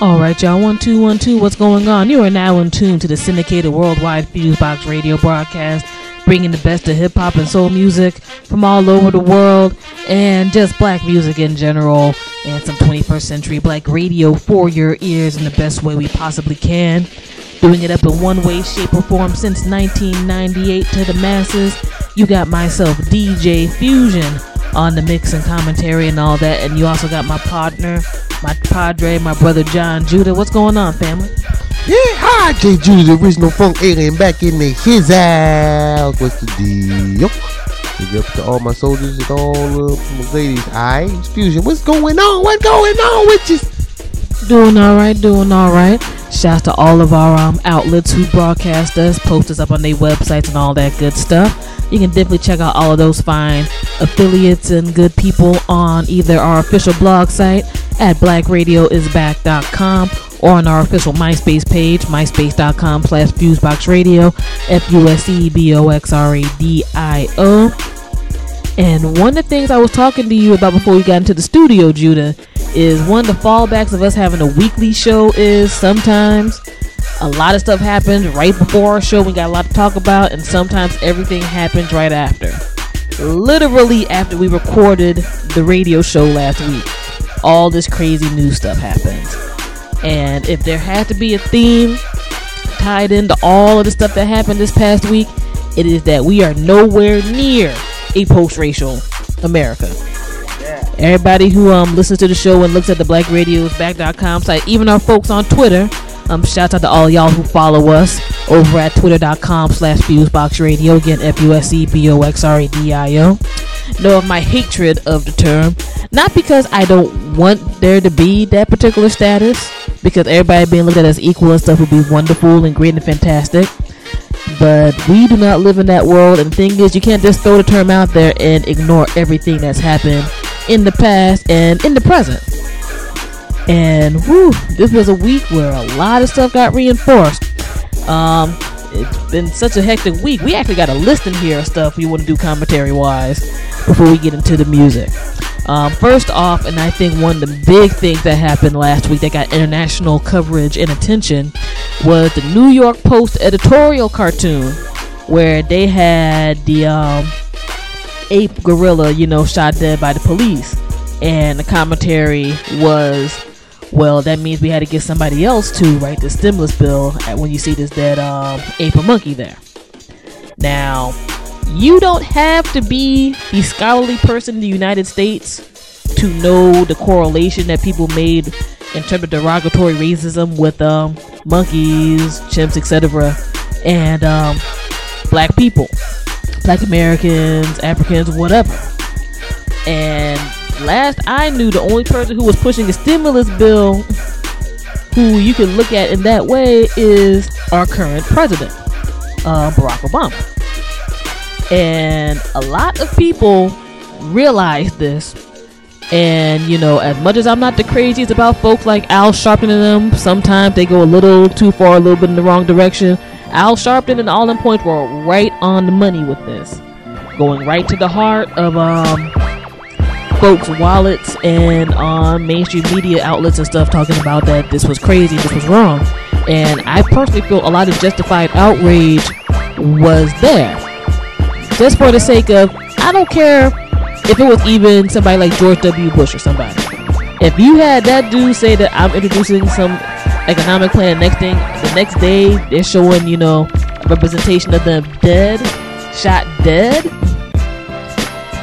All right, y'all. One, two, one, two. What's going on? You are now in tune to the syndicated worldwide Fusebox radio broadcast, bringing the best of hip hop and soul music from all over the world, and just black music in general, and some 21st century black radio for your ears in the best way we possibly can. Doing it up in one way, shape, or form since 1998 to the masses. You got myself, DJ Fusion, on the mix and commentary and all that, and you also got my partner my padre, my brother John Judah. What's going on, family? Yeah, hi, J. Judah, the original funk alien, back in the his house. What's the deal? Big up to all my soldiers and all of my ladies. Alright, Fusion, what's going on? What's going on with you? Doing all right, doing all right. Shouts to all of our um, outlets who broadcast us, post us up on their websites and all that good stuff. You can definitely check out all of those fine affiliates and good people on either our official blog site at blackradioisback.com or on our official MySpace page, myspace.com slash fuseboxradio, F-U-S-E-B-O-X-R-A-D-I-O. And one of the things I was talking to you about before we got into the studio, Judah, is one of the fallbacks of us having a weekly show is sometimes a lot of stuff happens right before our show. We got a lot to talk about, and sometimes everything happens right after. Literally after we recorded the radio show last week, all this crazy new stuff happens. And if there had to be a theme tied into all of the stuff that happened this past week, it is that we are nowhere near a post-racial America. Everybody who um listens to the show and looks at the blackradiosback.com site, even our folks on Twitter, um, shout out to all y'all who follow us over at twitter.com slash fuseboxradio. Again, F-U-S-E-B-O-X-R-A-D-I-O. Know of my hatred of the term. Not because I don't want there to be that particular status, because everybody being looked at as equal and stuff would be wonderful and great and fantastic. But we do not live in that world, and the thing is, you can't just throw the term out there and ignore everything that's happened in the past and in the present. And whew, this was a week where a lot of stuff got reinforced. Um, it's been such a hectic week. We actually got a list in here of stuff we want to do commentary wise before we get into the music. Um, first off, and I think one of the big things that happened last week that got international coverage and attention was the New York Post editorial cartoon where they had the um, ape gorilla, you know, shot dead by the police. And the commentary was well, that means we had to get somebody else to write the stimulus bill when you see this dead um, ape or monkey there. Now, you don't have to be the scholarly person in the United States to know the correlation that people made in terms of derogatory racism with um, monkeys, chimps, etc., and um, black people, black Americans, Africans, whatever. And last I knew, the only person who was pushing a stimulus bill who you can look at in that way is our current president, uh, Barack Obama. And a lot of people realize this. And, you know, as much as I'm not the craziest about folks like Al Sharpton and them, sometimes they go a little too far, a little bit in the wrong direction. Al Sharpton and all them points were right on the money with this. Going right to the heart of, um, folks' wallets and on mainstream media outlets and stuff talking about that this was crazy, this was wrong. And I personally feel a lot of justified outrage was there. Just for the sake of, I don't care if it was even somebody like George W. Bush or somebody. If you had that dude say that I'm introducing some economic plan, next thing, the next day they're showing, you know, representation of them dead, shot dead,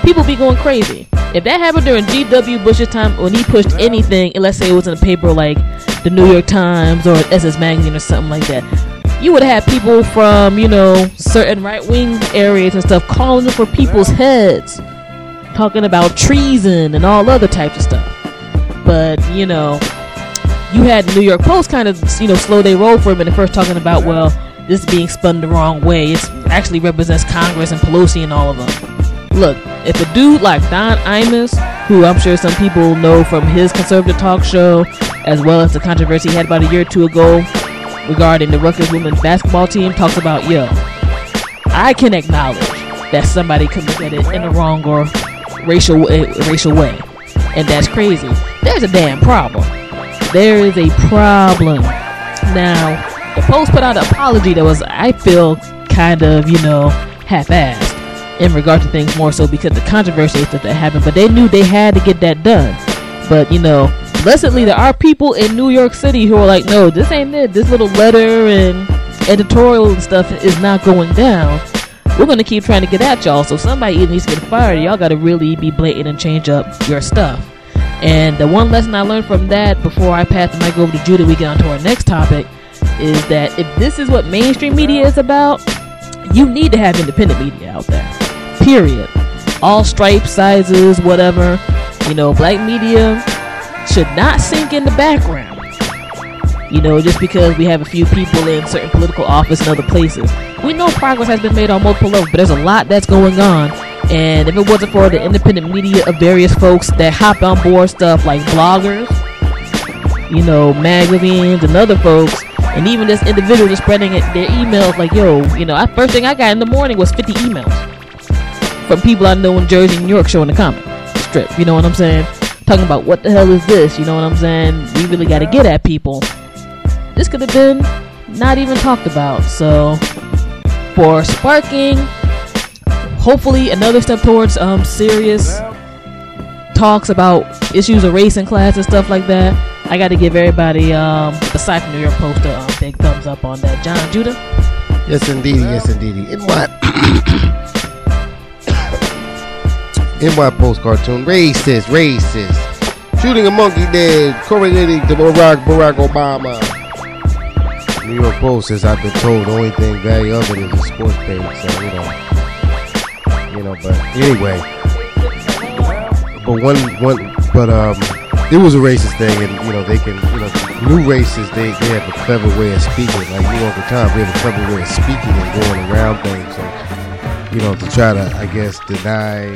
people be going crazy. If that happened during G.W. Bush's time when he pushed anything, and let's say it was in a paper like the New York Times or SS Magazine or something like that, you would have people from, you know, certain right wing areas and stuff calling for people's heads, talking about treason and all other types of stuff. But, you know, you had New York Post kind of, you know, slow their roll for a minute first talking about, well, this is being spun the wrong way. It actually represents Congress and Pelosi and all of them. Look, if a dude like Don Imus, who I'm sure some people know from his conservative talk show, as well as the controversy he had about a year or two ago regarding the Rutgers women's basketball team, talks about, yo, I can acknowledge that somebody could look at it in a wrong or racial eh, racial way, and that's crazy. There's a damn problem. There is a problem. Now, the Post put out an apology that was, I feel, kind of, you know, half-assed in regard to things more so because the controversy stuff that happened. But they knew they had to get that done. But you know, blessedly, there are people in New York City who are like, no, this ain't it. This little letter and editorial and stuff is not going down. We're gonna keep trying to get at y'all. So somebody needs to get fired. Y'all gotta really be blatant and change up your stuff. And the one lesson I learned from that before I pass the mic over to Judah, we get on to our next topic, is that if this is what mainstream media is about, you need to have independent media out there. Period. All stripes, sizes, whatever. You know, black media should not sink in the background. You know, just because we have a few people in certain political office and other places. We know progress has been made on multiple levels, but there's a lot that's going on. And if it wasn't for the independent media of various folks that hop on board stuff like bloggers, you know, magazines and other folks, and even this individual just spreading it, their emails like, yo, you know, I, first thing I got in the morning was 50 emails from people I know in Jersey, and New York, showing the comic strip. You know what I'm saying? Talking about what the hell is this? You know what I'm saying? We really got to get at people. This could have been not even talked about. So, for sparking, hopefully another step towards um serious talks about issues of race and class and stuff like that. I got to give everybody, um, aside from New York Post, a um, big thumbs up on that. John Judah. Yes, indeed. Yes, indeed. In my in my post cartoon, racist, racist, shooting a monkey dead, correlating to Barack Barack Obama. New York Post says I've been told the only thing very of it is a sports page, so you know, you know. But anyway, but one one, but um, it was a racist thing, and you know they can, you know, new races they they have a clever way of speaking. Like New Uncle Tom, they have a clever way of speaking and going around things. So, you know, to try to, I guess, deny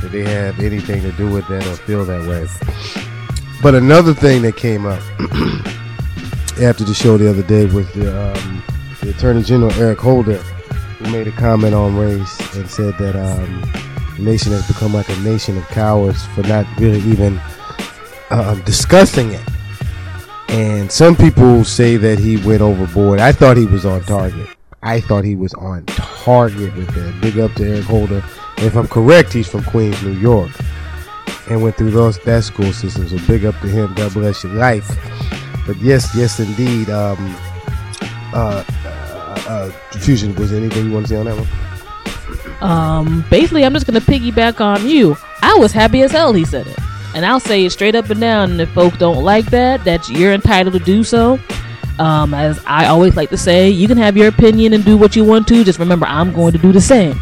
that they have anything to do with that or feel that way. But another thing that came up after the show the other day was the, um, the Attorney General Eric Holder, made a comment on race and said that um, the nation has become like a nation of cowards for not really even uh, discussing it. And some people say that he went overboard. I thought he was on target. I thought he was on target with that. Big up to Eric Holder. If I'm correct, he's from Queens, New York, and went through those that school system. So big up to him. God bless your life. But yes, yes, indeed. Um, uh, uh, Fusion, was there anything you want to say on that one? Um, basically, I'm just gonna piggyback on you. I was happy as hell he said it, and I'll say it straight up and down. And if folks don't like that, that you're entitled to do so. Um, as I always like to say, you can have your opinion and do what you want to. Just remember, I'm going to do the same.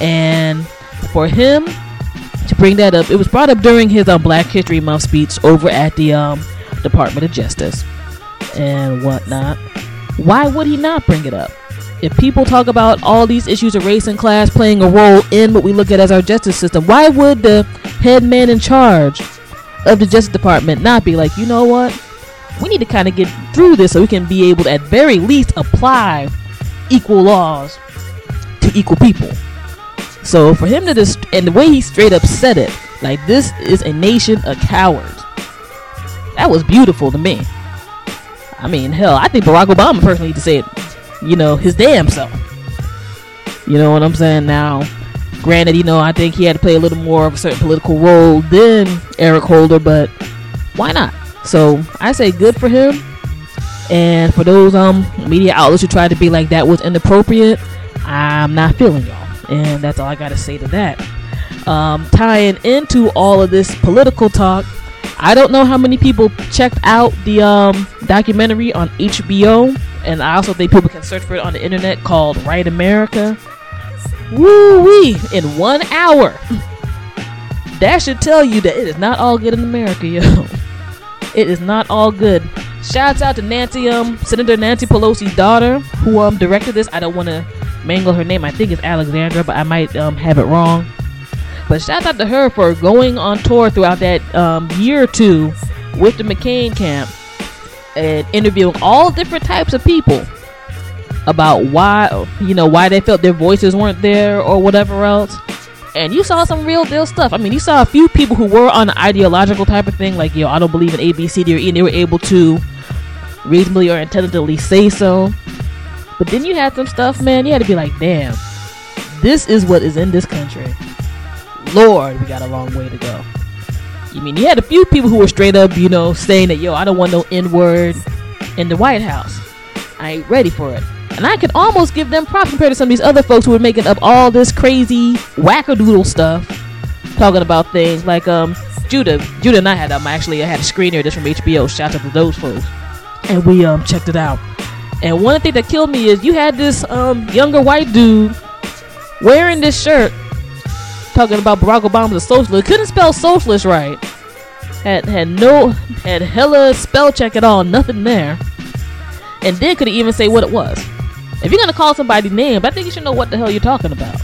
And for him to bring that up, it was brought up during his uh, Black History Month speech over at the um, Department of Justice and whatnot. Why would he not bring it up? If people talk about all these issues of race and class playing a role in what we look at as our justice system, why would the head man in charge of the Justice Department not be like, you know what? We need to kind of get through this so we can be able to, at very least, apply equal laws to equal people. So for him to just, and the way he straight up said it, like this is a nation of cowards. That was beautiful to me. I mean, hell, I think Barack Obama personally need to say it, you know, his damn self. You know what I'm saying? Now, granted, you know, I think he had to play a little more of a certain political role than Eric Holder, but why not? So I say good for him. And for those um media outlets who tried to be like that was inappropriate, I'm not feeling y'all. And that's all I gotta say to that. Um, tying into all of this political talk, I don't know how many people checked out the um, documentary on HBO, and I also think people can search for it on the internet called Right America. Woo wee! In one hour, that should tell you that it is not all good in America, yo. It is not all good. Shouts out to Nancy, um, Senator Nancy Pelosi's daughter, who um directed this. I don't want to mangle her name. I think it's Alexandra, but I might um have it wrong. But shout out to her for going on tour throughout that um, year or two with the McCain camp and interviewing all different types of people about why you know why they felt their voices weren't there or whatever else. and you saw some real deal stuff. I mean, you saw a few people who were on an ideological type of thing, like yo, I don't believe in A, B, C, D, or E, and they were able to reasonably or intelligently say so. But then you had some stuff, man. You had to be like, damn, this is what is in this country. Lord, we got a long way to go. You mean you had a few people who were straight up, you know, saying that yo, I don't want no N word in the White House. I ain't ready for it. And I could almost give them props compared to some of these other folks who were making up all this crazy wackadoodle stuff, talking about things like um Judah. Judah and I had um actually I had a screener just from HBO. Shout out to those folks, and we um checked it out. And one thing that killed me is you had this um younger white dude wearing this shirt talking about Barack Obama a socialist. Couldn't spell socialist right. Had had no had hella spell check at all. Nothing there. And then could even say what it was. If you're gonna call somebody name, I think you should know what the hell you're talking about.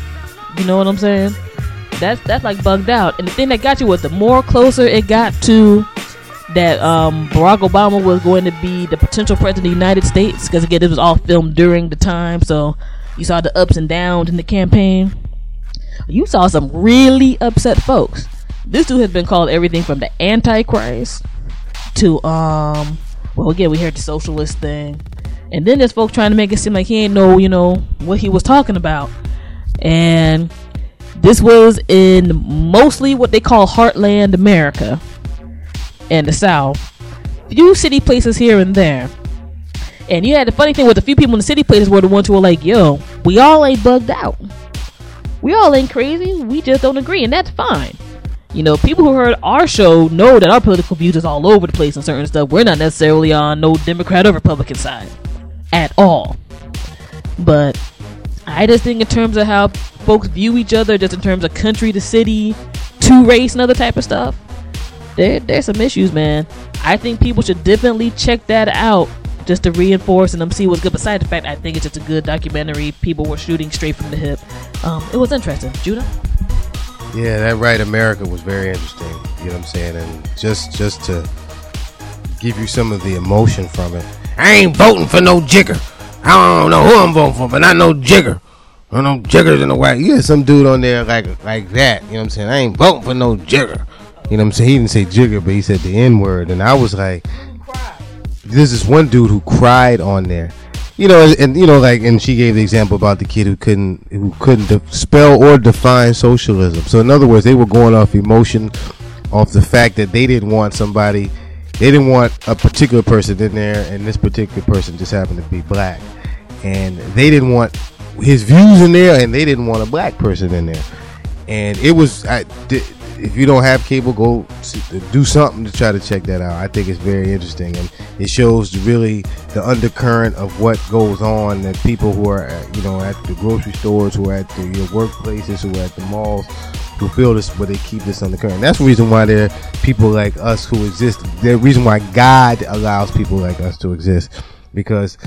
You know what I'm saying? That's that's like bugged out. And the thing that got you was the more closer it got to that um, Barack Obama was going to be the potential president of the United States, because again, it was all filmed during the time, so you saw the ups and downs in the campaign. You saw some really upset folks. This dude has been called everything from the Antichrist to um well again we heard the socialist thing. And then there's folks trying to make it seem like he ain't know, you know, what he was talking about. And this was in mostly what they call heartland America and the South. Few city places here and there. And you had the funny thing with the few people in the city places were the ones who were like, yo, we all ain't bugged out. We all ain't crazy. We just don't agree, and that's fine. You know, people who heard our show know that our political views is all over the place and certain stuff. We're not necessarily on no Democrat or Republican side at all. But I just think in terms of how folks view each other, just in terms of country to city, to race and other type of stuff, there there's some issues, man. I think people should definitely check that out just to reinforce and um, see what's good. Besides the fact, I think it's just a good documentary. People were shooting straight from the hip. Um, it was interesting. Judah. Yeah, that right America was very interesting. You know what I'm saying? And just just to give you some of the emotion from it. I ain't voting for no jigger. I don't know who I'm voting for, but not no jigger. I know jiggers in the white. Yeah, some dude on there like like that. You know what I'm saying? I ain't voting for no jigger. You know what I'm saying? He didn't say jigger, but he said the N word, and I was like, there's this one dude who cried on there. You know, and you know, like, and she gave the example about the kid who couldn't who couldn't de- spell or define socialism. So, in other words, they were going off emotion, off the fact that they didn't want somebody, they didn't want a particular person in there, and this particular person just happened to be black, and they didn't want his views in there, and they didn't want a black person in there, and it was I, if you don't have cable, go do something to try to check that out. I think it's very interesting, and it shows really the undercurrent of what goes on. That people who are, at, you know, at the grocery stores, who are at the your workplaces, who are at the malls, who feel this, but they keep this undercurrent. That's the reason why there are people like us who exist. The reason why God allows people like us to exist, because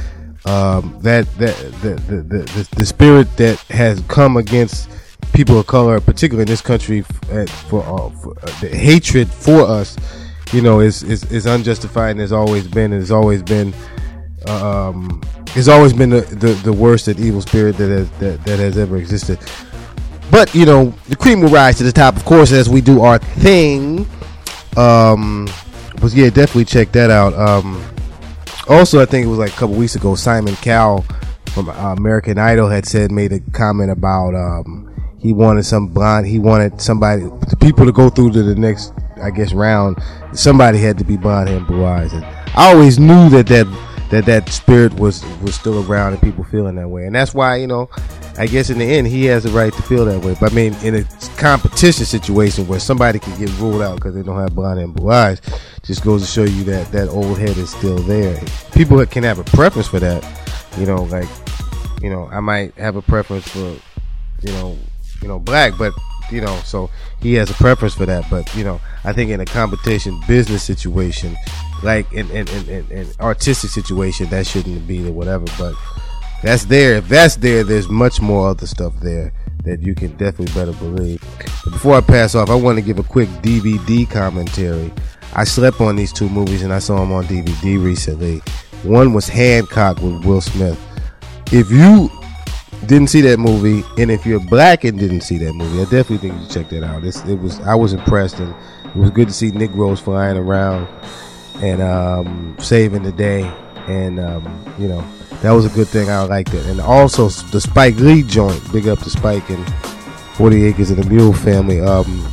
um, that that the the, the the spirit that has come against people of color, particularly in this country, for, uh, for uh, the hatred for us, you know, is, is is unjustified and has always been and has always been um, has always been the, the, the worst and evil spirit that has that, that has ever existed. But you know, the cream will rise to the top, of course, as we do our thing. Um, but yeah, definitely check that out. Um, also, I think it was like a couple weeks ago, Simon Cowell from uh, American Idol had said made a comment about um, he wanted some blonde. He wanted somebody, the people to go through to the next, I guess, round. Somebody had to be hair and blue eyes, and I always knew that that that that spirit was was still around and people feeling that way, and that's why you know, I guess in the end he has the right to feel that way. But I mean, in a competition situation where somebody can get ruled out because they don't have hair and blue eyes, just goes to show you that that old head is still there. People can have a preference for that, you know, like you know, I might have a preference for you know you know, black, but you know, so he has a preference for that. But you know, I think in a competition business situation, like in in, in, in, in artistic situation, that shouldn't be or whatever. But that's there. If that's there, there's much more other stuff there that you can definitely better believe. But before I pass off, I want to give a quick DVD commentary. I slept on these two movies and I saw them on DVD recently. One was Hancock with Will Smith. If you didn't see that movie, and if you're black and didn't see that movie, I definitely think you should check that out. It's, it was I was impressed, and it was good to see Negroes flying around and um, saving the day, and um, you know that was a good thing. I liked it, and also the Spike Lee joint. Big up to Spike and Forty Acres of the Mule family. Um,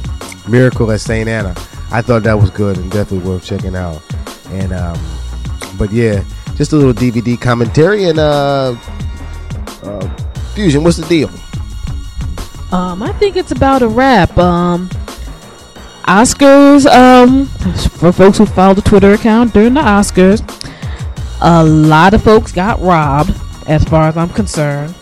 Miracle at St. Anna. I thought that was good and definitely worth checking out. And um, but yeah, just a little DVD commentary and uh, uh, Fusion. What's the deal? Um, I think it's about a wrap. Um, Oscars. Um, for folks who follow the Twitter account during the Oscars, a lot of folks got robbed, as far as I'm concerned.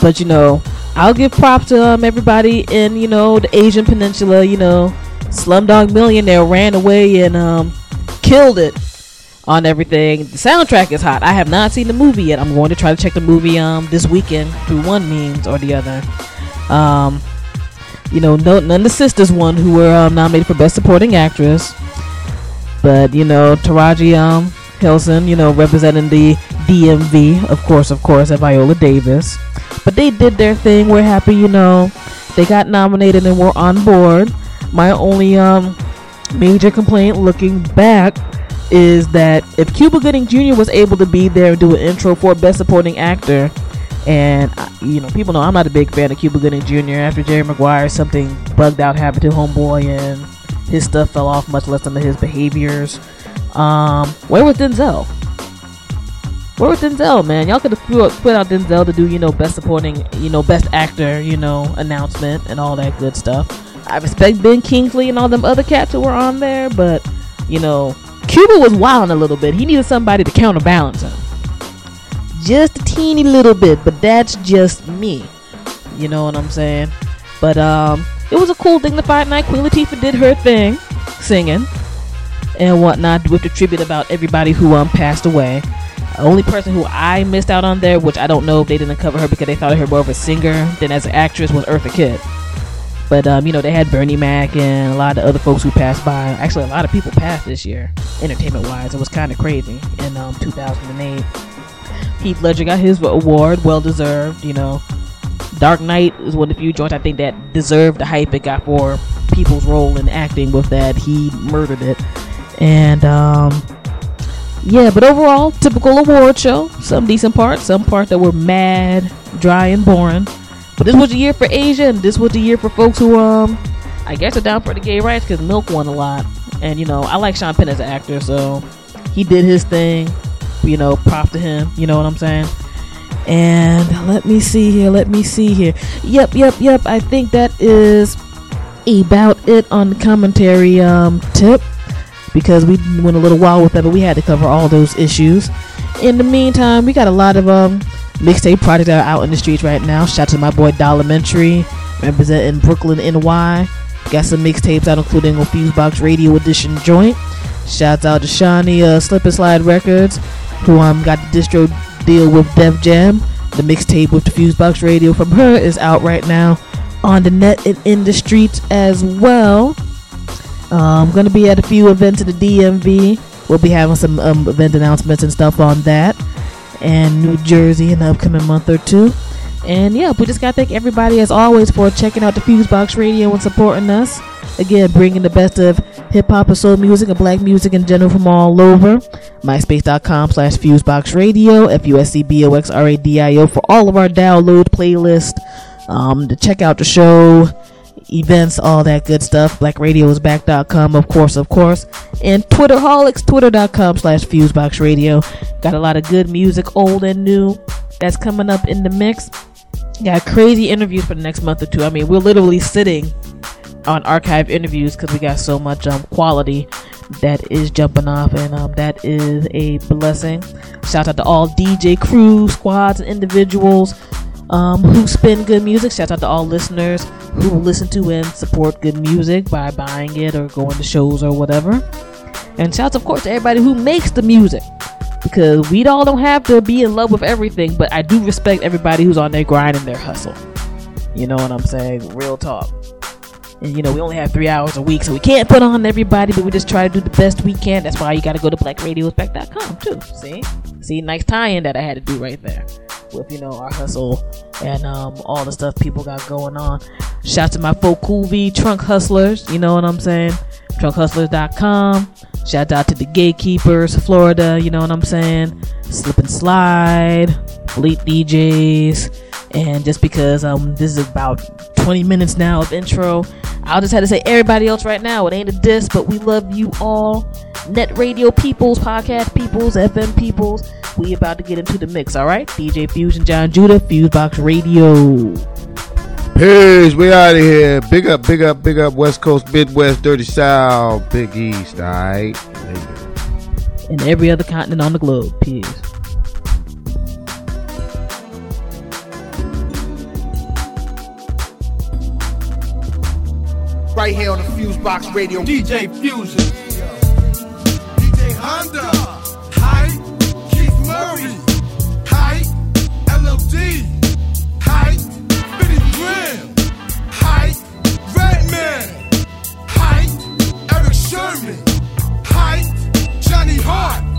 But you know, I'll give props to um, everybody in you know the Asian Peninsula. You know, Slumdog Millionaire ran away and um, killed it on everything. The soundtrack is hot. I have not seen the movie yet. I'm going to try to check the movie um this weekend through one means or the other. Um, you know, no, none of the sisters won who were um, nominated for Best Supporting Actress, but you know, Taraji um Henson, you know, representing the DMV, of course, of course, at Viola Davis. But they did their thing. We're happy, you know. They got nominated and we're on board. My only um major complaint looking back is that if Cuba Gooding Jr. was able to be there and do an intro for Best Supporting Actor, and uh, you know, people know I'm not a big fan of Cuba Gooding Jr. After Jerry Maguire, something bugged out happened to Homeboy, and his stuff fell off, much less some of his behaviors. Um, where was Denzel? Where was Denzel, man? Y'all could have put out Denzel to do, you know, best supporting, you know, best actor, you know, announcement and all that good stuff. I respect Ben Kingsley and all them other cats who were on there, but you know, Cuba was wilding a little bit. He needed somebody to counterbalance him. Just a teeny little bit, but that's just me. You know what I'm saying? But um, it was a cool, dignified night. Queen Latifah did her thing, singing and whatnot, with the tribute about everybody who um passed away. The only person who I missed out on there, which I don't know if they didn't cover her because they thought of her more of a singer than as an actress, was Eartha Kitt. But um, you know, they had Bernie Mac and a lot of other folks who passed by. Actually, a lot of people passed this year, entertainment wise. It was kind of crazy in um, 2008. Heath Ledger got his award, well deserved. You know, Dark Knight is one of the few joints I think that deserved the hype it got for people's role in acting with that. He murdered it, and um, yeah. But overall, typical award show. Some decent parts, some parts that were mad, dry, and boring. But this was the year for Asia, and this was the year for folks who, um, I guess are down for the gay rights because Milk won a lot. And, you know, I like Sean Penn as an actor, so he did his thing. You know, prop to him. You know what I'm saying? And let me see here. Let me see here. Yep, yep, yep. I think that is about it on the commentary um, tip because we went a little while with that, but we had to cover all those issues. In the meantime, we got a lot of um mixtape projects that are out in the streets right now. Shout out to my boy Dollamentary, representing Brooklyn, NY. Got some mixtapes out, including a Fusebox Radio Edition joint. Shouts out to Shawnee uh, Slip and Slide Records, who um got the distro deal with Def Jam. The mixtape with the Fusebox Radio from her is out right now on the net and in the streets as well. I'm um, gonna be at a few events in the DMV. We'll be having some um, event announcements and stuff on that and New Jersey in the upcoming month or two. And yeah, we just gotta thank everybody as always for checking out the Fusebox Radio and supporting us. Again, bringing the best of hip hop and soul music and black music in general from all over. MySpace.com slash Fusebox Radio, F U S C B O X R A D I O for all of our download playlist. Um, to check out the show, events, all that good stuff. BlackRadiosBack.com, of course, of course. And Twitterholics, Twitter.com slash Fusebox Radio. Got a lot of good music, old and new, that's coming up in the mix. Got crazy interviews for the next month or two. I mean, we're literally sitting on archive interviews because we got so much um, quality that is jumping off, and um, that is a blessing. Shout out to all DJ crew, squads, and individuals um, who spin good music. Shout out to all listeners who listen to and support good music by buying it or going to shows or whatever. And shouts, of course, to everybody who makes the music. Because we all don't have to be in love with everything, but I do respect everybody who's on their grind and their hustle. You know what I'm saying? Real talk. You know, we only have three hours a week, so we can't put on everybody, but we just try to do the best we can. That's why you gotta go to blackradiosback.com too. See? See, nice tie in that I had to do right there. with you know our hustle and um, all the stuff people got going on. Shout out to my folk Cool V Trunk Hustlers, you know what I'm saying? TrunkHustlers.com. Shout out to the Gatekeepers, Florida, you know what I'm saying? Slip and Slide, Fleet DJs, and just because um this is about 20 minutes now of intro, I'll just have to say everybody else right now. It ain't a diss, but we love you all. Net radio peoples, podcast peoples, FM peoples. We about to get into the mix, all right? DJ Fusion, John Judah, Fusebox Radio. Peace, we out of here. Big up, big up, big up. West Coast, Midwest, Dirty South, Big East, alright? And every other continent on the globe. Peace. Right here on the Fusebox Radio. DJ Fusion. DJ Honda. Hi. Keith Murray. Hi. LOD. Hi. Billy Graham. Hi. Redman. Hi. Erick Sermon. Hi. Johnny Hart.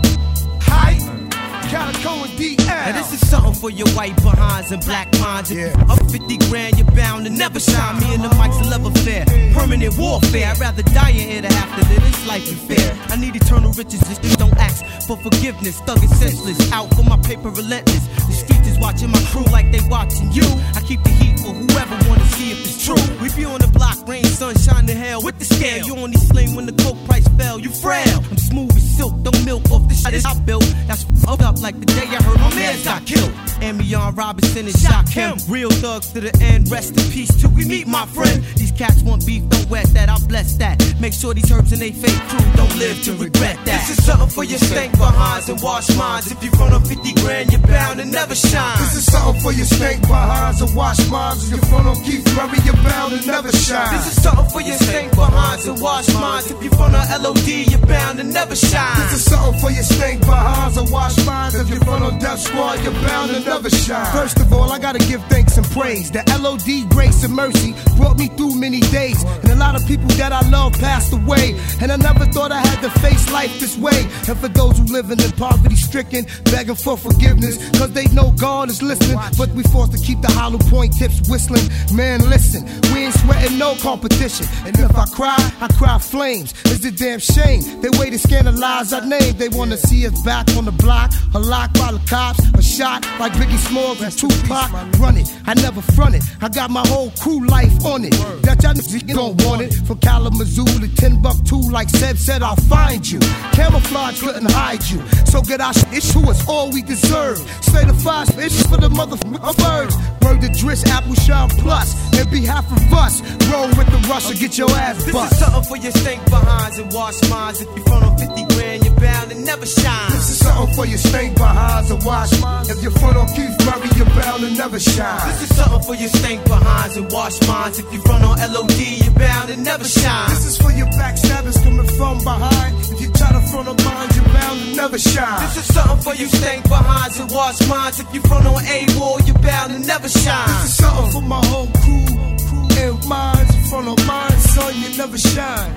Calico and DL. Now this is something for your white behinds and black minds. Yeah. Up 50 grand, you're bound to never shine. Me and the mic's a love affair. Permanent warfare. I'd rather die in here to live this life in fear. I need eternal riches, just don't ask for forgiveness. Thug is senseless, out for my paper relentless. The streets is watching my crew like they watching you. I keep the heat for whoever wanna see if it's true. We be on the block, rain, sunshine, to hell with the scale. You only sling when the coke price fell. You frail. I'm smooth as silk, don't milk off the shit I built. That's fucked up like the day I heard my man got killed. Amion Robinson and Shock him. Real thugs to the end. Rest in peace till we meet my friend. These cats want beef, don't wet that. I bless that. Make sure these herbs and they fake crew don't live to regret that. This is something for your stank behinds and wash minds. If you run on 50 grand, you're bound to never shine. This is something for your stank behinds and wash minds. If your front on Keith Murray, you're bound to never shine. This is something for your stank behinds and wash minds. If you run on LOD, you're bound to never shine. This is something for your stank behinds and wash minds. If you're front on Def Squad, you're bound never shine. First of all, I gotta give thanks and praise. The LOD grace and mercy brought me through many days. And a lot of people that I love passed away. And I never thought I had to face life this way. And for those who living in the poverty stricken, begging for forgiveness, cause they know God is listening. But we forced to keep the hollow point tips whistling. Man, listen, we ain't sweating no competition. And if I cry, I cry flames. It's a damn shame. They way to scandalize our name. They wanna see us back on the block, or locked by the cops, or shot like Biggie Smalls and Tupac. Run it, I never front it. I got my whole crew life on it. That y'all niggas don't want it. From Kalamazoo to Timbuktu, like Seb said, I'll find you. Camouflage couldn't hide you. So get our shit, issue us all we deserve. Say the five, it's for the motherfucking birds. Word the Driss, Apple Shine Plus. And behalf of us, roll with the rush or get your ass bust. This is something for your stank behinds and wash minds. If you front on 50 grand, bound to never shine. This is something for your stank behinds and wash minds. If your front on Keith Murray, you're bound to never shine. This is something for your stank behinds and wash minds. If you run on LOD, you're bound to never shine. This is for your backstabbers coming from behind. If you try to front on mine, you're bound to never shine. This is something for you stank behinds and wash minds. If you front on A wall, you're bound to never shine. This is something for my whole crew, crew and minds. In front of mine, son, you never shine.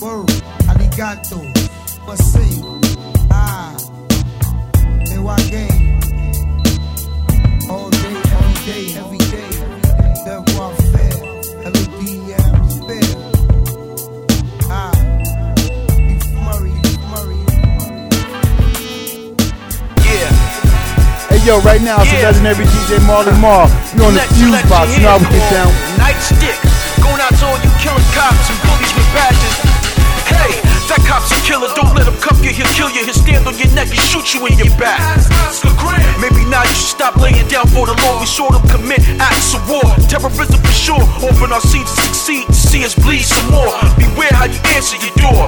Word, arigato, say, ah, ewa. All day, all day, every day. The warfare, LOD, fair. Ah, Beef Murray, Murray. Yeah. Hey yo, right now it's Yeah. the legendary DJ Marley Marl. You on the fuse box, you you know how we get it. down. Nightstick, going out to all you killing cops and bullies with badges. Cop's a killer, don't let him cuff you, he'll kill you. He'll stand on your neck and shoot you in your back. Maybe now you should stop laying down for the law. We saw them commit acts of war. Terrorism for sure. Open our seats succeed see us bleed some more. Beware how you answer your door.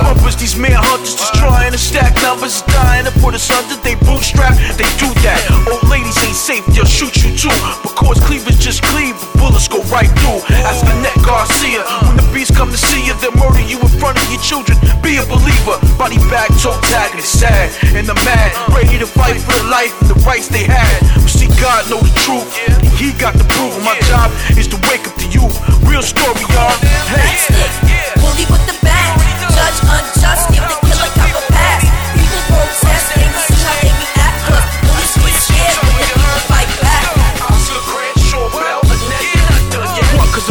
Bumpers, these manhunters just trying to stack numbers, dying to put us under. They bootstrap, they do that. Old ladies ain't safe, they'll shoot you too. Because cleavers just cleave, the bullets go right through. Ask Annette Garcia, when the beast come to see you, they'll murder you in front of your children. Be a believer, body bag, toe tag, and it's sad. And the mad, ready to fight for the life and the rights they had. But see, God know the truth, and He got the proof. My job is to wake up to you. Real story on. Bully with the bat, judge unjust, give the killer a pass. People protest, see how they react. Oscar Grant,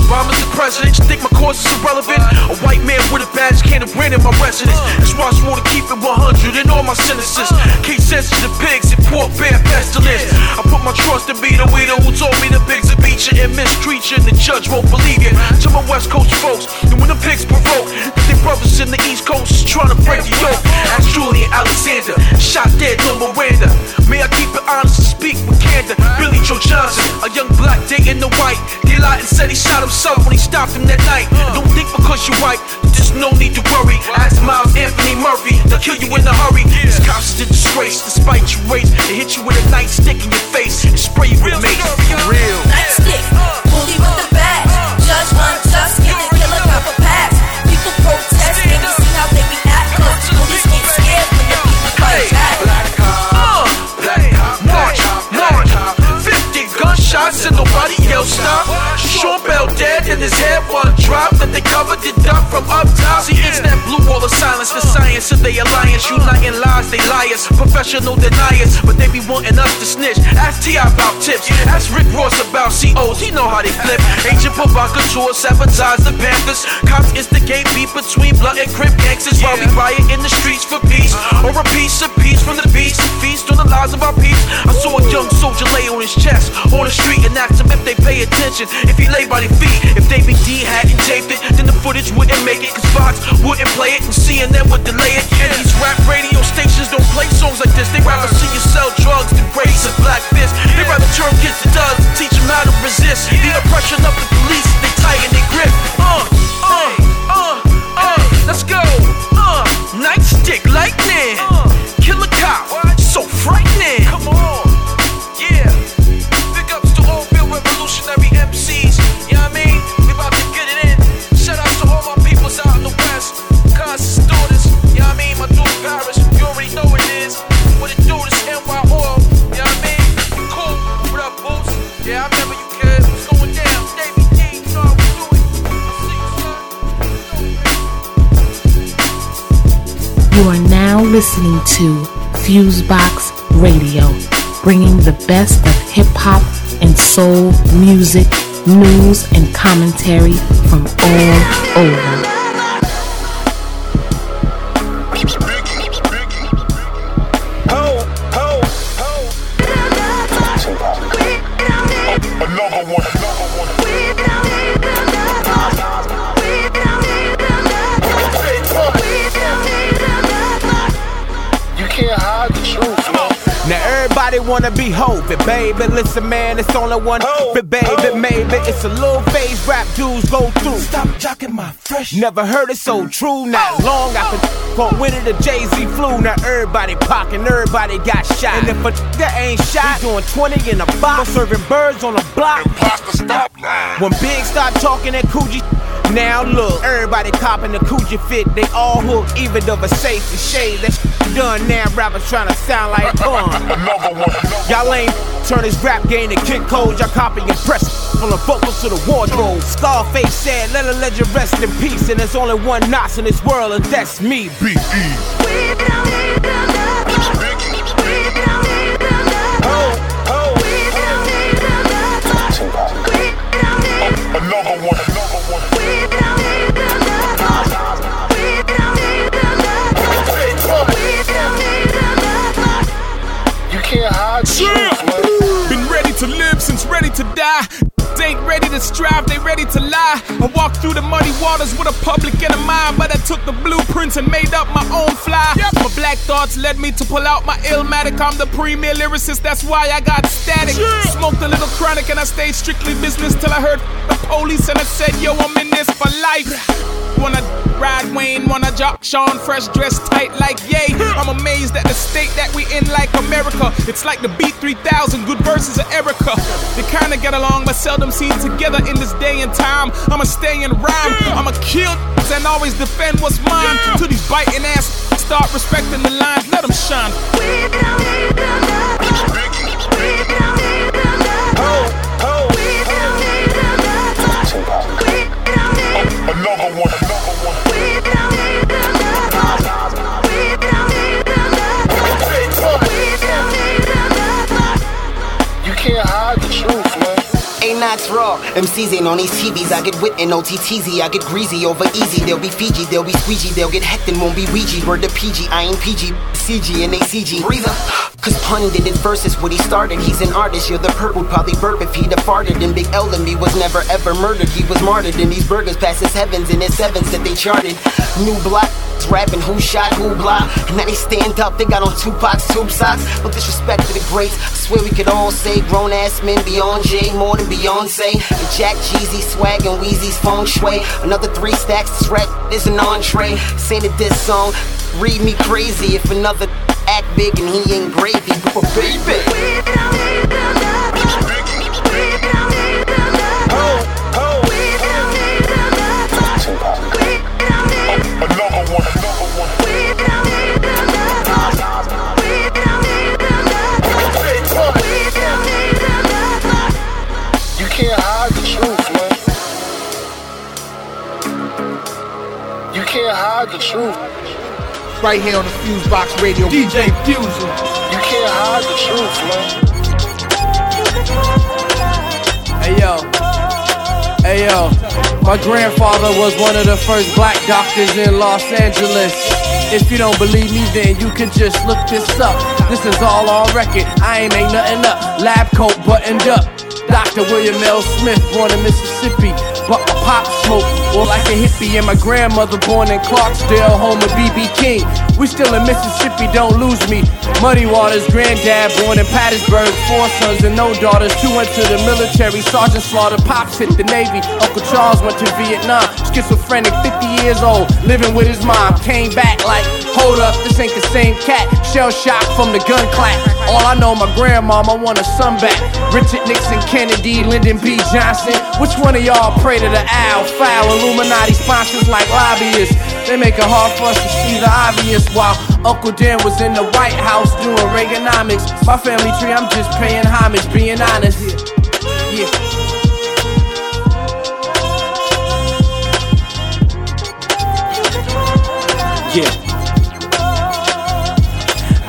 Obama's the president, you think my course is irrelevant. A white man with a badge can't have in my residence. That's why I want to keep it 100 in all my sentences. Case the pigs and poor bear pestilence. I put my trust in me, the waiter who told me the pigs are beating and mistreating. The judge won't believe it. To my West Coast folks, and when the pigs provoke, they brothers in the East Coast is trying to break the yoke. Ask Julian Alexander, shot dead to Miranda. May I keep it honest and speak with candor? Billy Joe Johnson, a young black dating the white. They lied and said he shot himself when he stopped him that night. Don't think because you're white, there's no need to worry. Ask Miles Anthony Murphy, they'll kill you in a hurry. This cops is a disgrace, despite your race. They hit you with a nightstick in your face and spray you with mace. For real. Nightstick, bully with the badge. Judge unjust, give the killer cop a pass. People protest, and you see how they react. Cause police get scared when the people fight back. Uh, black cop, march, march. 50 gunshots and nobody else stop. Sean Bell dead and his head one drop. Then they covered it up from up top. See, it's that blue wall of silence. The science of they alliance. Uniting lies, they liars. Professional deniers. But they be wanting us to snitch. Ask T.I. about tips. Ask Rick Ross about COs. He know how they flip. Agent Provocateur sabotage the Panthers. Cops instigate beef between blood and crip gangsters. While we riot in the streets for peace. Or a piece of peace from the beast. Feast on the lives of our peeps. I saw a young soldier lay on his chest on the street and asked him if they pay attention. If he lay by their feet, if David D hadn't taped it, then the footage wouldn't make it. Cause Fox wouldn't play it and CNN would delay it. And these rap radio stations don't play songs like this. They rather see you sell drugs than raise a black fist. They rather turn kids to thugs and teach them how to resist the oppression of the police. They tighten their grip. Uh, uh, uh, uh, let's go. Uh, nightstick lightning. Kill a cop. So frightening. Now listening to Fusebox Radio, bringing the best of hip hop and soul music, news, and commentary from all over. Wanna be Hope, baby. Listen, man, it's only one Ho, but baby, ho, maybe it's a little phase rap dudes go through. Stop jocking my fresh. Never heard it so true. Not long after caught winning the Jay Z flu. Now everybody pockin', everybody got shot. And if a that ain't shot, we doing 20 in a box, serving birds on the block. Imposter, stop lying. When Big start talking that Coogi, now look, everybody copping the Coogi fit. They all hook, even though it's safe and shade. That done now. Rappers trying to sound like fun. Another one, another Y'all ain't turn this rap game to kick code. Y'all copy and press from the vocals to the wardrobe. Scarface said, let a legend rest in peace. And there's only one Knox in this world, and that's me. B.E. ready to strive, they ready to lie. I walked through the muddy waters with a public in a mind, but I took the blueprints and made up my own fly. My black thoughts led me to pull out my illmatic. I'm the premier lyricist, that's why I got static. Smoked a little chronic and I stayed strictly business till I heard the police and I said, Yo, I'm in this for life. Wanna ride Wayne, wanna jock Sean, fresh dressed tight like yay. I'm amazed at the state that we in like America. It's like the B3000, good verses of Erykah. They kinda get along, but seldom seen together in this day and time. I'ma stay in rhyme, I'ma kill and always defend what's mine. To these biting ass, start respecting the lines, let them shine. Ho, one, another one. You can't hide the truth, man. A9 Max Raw. MCs ain't on these TVs. I get wit in OTTZ. I get greasy over easy. They'll be Fiji, they'll be squeegee. They'll get hecked and won't be Ouija. Word to PG, I ain't PG. CG and ACG. Breather. Cause pun did it is what he started. He's an artist. You're the perp would probably burp if he'd have farted. And Big L and me was never ever murdered. He was martyred. And these burgers past his heavens and his sevens that they charted. New block. Rapping who shot who block. And now they stand up. They got on Tupac's tube socks. No disrespect to the greats. I swear we could all say grown ass men beyond Jay, more than Beyonce. Jack Jeezy, swag, and Weezy's feng shui. Another three stacks, this rap is an entree. Say that this song, read me crazy if another act big and he ain't gravy. But baby. You can't hide the truth. Right here on the Fusebox Radio. DJ Fusion. You can't hide the truth, man. Hey yo, hey yo, my grandfather was one of the first black doctors in Los Angeles. If you don't believe me, then you can just look this up. This is all on record. I ain't make nothing up. Lab coat buttoned up. Dr. William L. Smith, born in Mississippi, but a pop smoke, or like a hippie. And my grandmother, born in Clarksdale, home of BB King. We still in Mississippi, don't lose me. Muddy Waters, granddad, born in Pattinsburg, four sons and no daughters. Two went to the military, Sergeant Slaughter, pops hit the Navy. Uncle Charles went to Vietnam, schizophrenic, 50 years old, living with his mom. Came back like, hold up, this ain't the same cat. Shell shock from the gun clap. All I know, my grandmama I want a son back. Richard Nixon, Kennedy, Lyndon B. Johnson. Which one of y'all pray to the owl? Foul Illuminati sponsors like lobbyists. They make it hard for us to see the obvious while Uncle Dan was in the White House doing Reaganomics. My family tree, I'm just paying homage, being honest. Yeah. Yeah.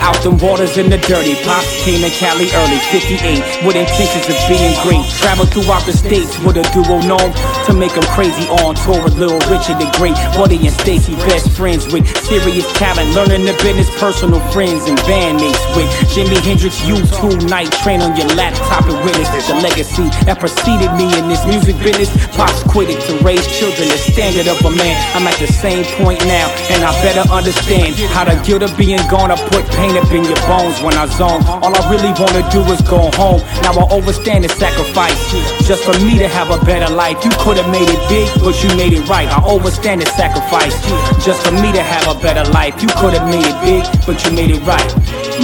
Out them waters in the dirty. Pops came to Cali early, 58, with intentions of being great. Traveled throughout the states with a duo known to make them crazy on tour with Little Richard the Great. Buddy and Stacy, best friends with serious talent. Learning the business, personal friends and bandmates with Jimi Hendrix. YouTube night, train on your laptop and witness the legacy that preceded me in this music business. Pops quit it to raise children, the standard of a man. I'm at the same point now, and I better understand how the guilt of being gone. I put pain up in your bones when I zone. All I really wanna do is go home. Now I overstand the sacrifice just for me to have a better life. You could have made it big, but you made it right. I overstand the sacrifice just for me to have a better life. You could have made it big, but you made it right.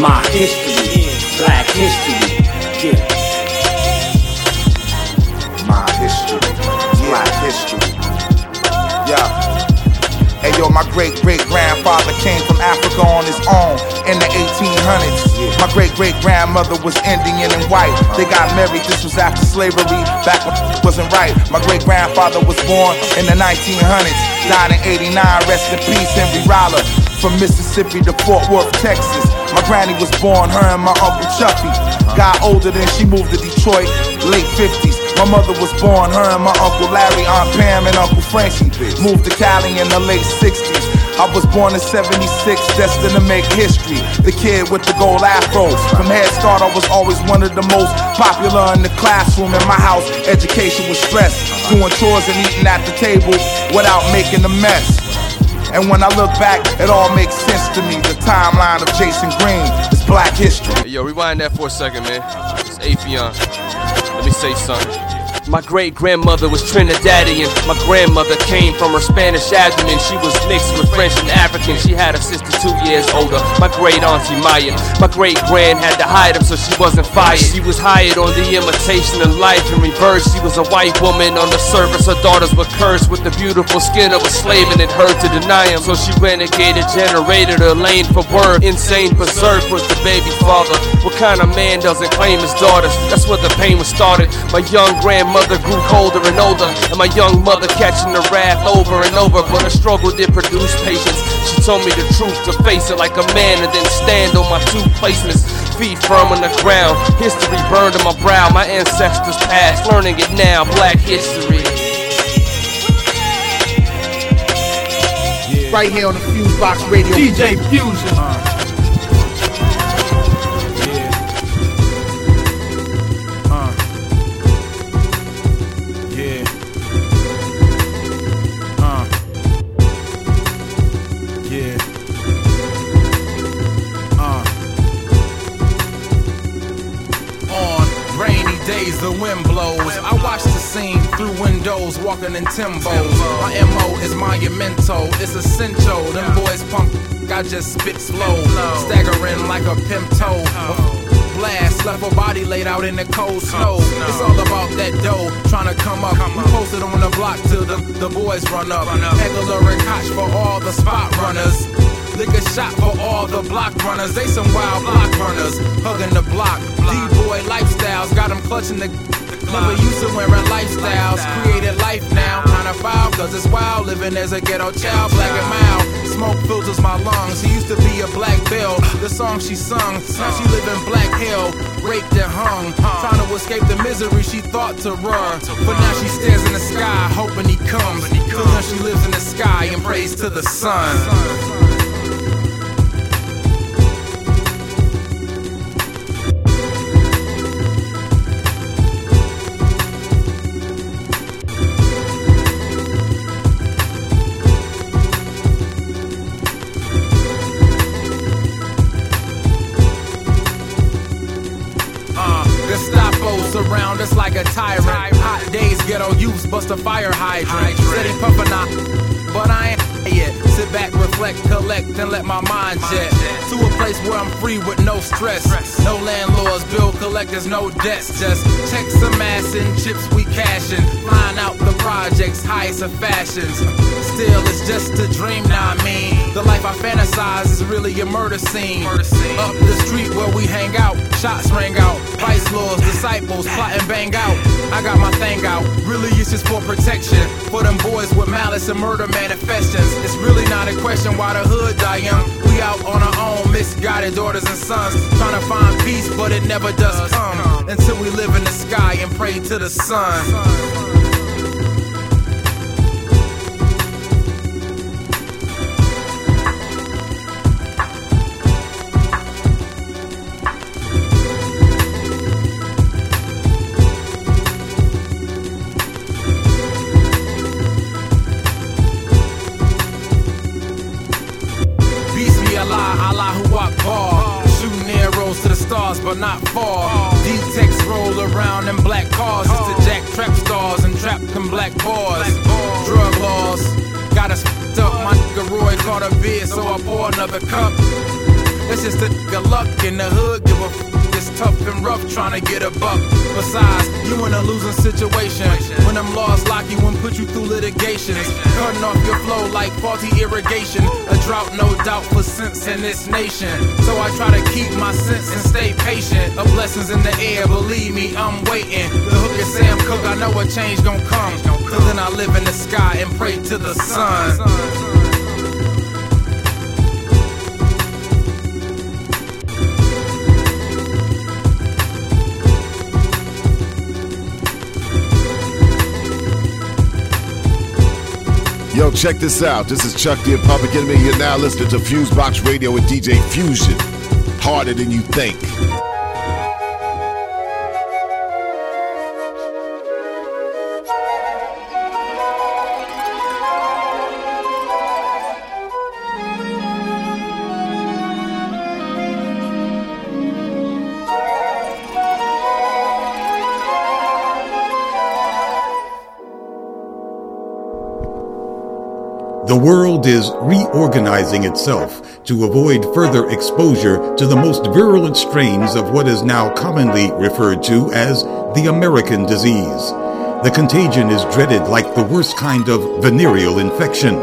My history, black history, yeah. My history. Black history. Yeah. Hey yo, my great great grandfather came from Africa on his own in the 1800s. My great great grandmother was Indian and white. They got married, this was after slavery, back when wasn't right. My great grandfather was born in the 1900s, died in 89. Rest in peace, Henry Roller. From Mississippi to Fort Worth, Texas. My granny was born, her and my uncle Chuffy. Uh-huh. Got older than she moved to Detroit, late 50s. My mother was born, her and my Uncle Larry, Aunt Pam, and Uncle Frankie moved to Cali in the late 60s. I was born in 76, destined to make history. The kid with the gold afro. From Head Start, I was always one of the most popular in the classroom. In my house, education was stressed. Doing chores and eating at the table without making a mess. And when I look back, it all makes sense to me. Timeline of Jason Green is black history. Hey, yo, rewind that for a second, man. It's Afion. Let me say something. My great grandmother was Trinidadian. My grandmother came from her Spanish abdomen. She was mixed with French and African. She had a sister two years older, my great auntie Maya. My great grand had to hide him so she wasn't fired. She was hired on the imitation of life in reverse. She was a white woman on the surface. Her daughters were cursed with the beautiful skin of a slave and it hurt to deny him. So she renegaded, generated a lane for birth. Insane berserk was the baby father. What kind of man doesn't claim his daughters? That's where the pain was started. My young grandmother brother grew colder and older, and my young mother catching the wrath over and over. But a struggle did produce patience. She told me the truth to face it like a man and then stand on my two placements. Feet firm on the ground, history burned on my brow. My ancestors past, learning it now. Black history. Right here on the Fusebox Radio. DJ Fusion. Uh-huh. Through windows, walking in Timbos. My MO is monumental, it's essential. Them boys pump, I just spit slow. Staggering like a pimp toe. Blast, left a body laid out in the cold snow. It's all about that dough, trying to come up. We posted on the block till the, the boys run up. Heckler and Koch for all the spot runners. Lick a shot for all the block runners. They some wild block runners, hugging the block. D-boy lifestyles, got them clutching the. Never used to wearing lifestyles, created life now. Kinda foul, cause it's wild living as a ghetto child, black and mild. Smoke filters my lungs. She used to be a black belle. The song she sung, now she live in black hell, raped and hung. Trying to escape the misery she thought to run. But now she stares in the sky, hoping he comes. Now she lives in the sky and prays to the sun. Us like a tyrant. Hot days, ghetto youths bust a fire hydrant. Steady puffin' out, but I ain't yet. Sit back, reflect, collect, and let my mind jet to a place where I'm free with no stress. No landlords, bill collectors, no debts. Just checks some ass and chips we cashin'. Flying out the projects, highest of fashions. Still, it's just a dream now. I mean, the life I fantasize is really a murder scene. Up the street where we hang out, shots rang out. Vice lords, disciples, plot and bang out. I got my thing out. Really, it's just for protection for them boys with malice and murder manifestations. It's really not a question why the hood die young. We out on our own, misguided daughters and sons, trying to find peace, but it never does come until we live in the sky and pray to the sun. I pour another cup. That's just a nigga luck in the hood. Give a f- it's tough and rough trying to get a buck. Besides, you in a losing situation. When them laws lock you and put you through litigations. Cutting off your flow like faulty irrigation. A drought, no doubt, for sense in this nation. So I try to keep my sense and stay patient. A blessings in the air, believe me, I'm waiting. The hook is Sam Cooke, I know a change gon' come. Cause then I live in the sky and pray to the sun. Yo, check this out. This is Chuck D Public Enemy. You're now listening to Fusebox Radio with DJ Fusion. Harder than you think. World is reorganizing itself to avoid further exposure to the most virulent strains of what is now commonly referred to as the American disease. The contagion is dreaded like the worst kind of venereal infection.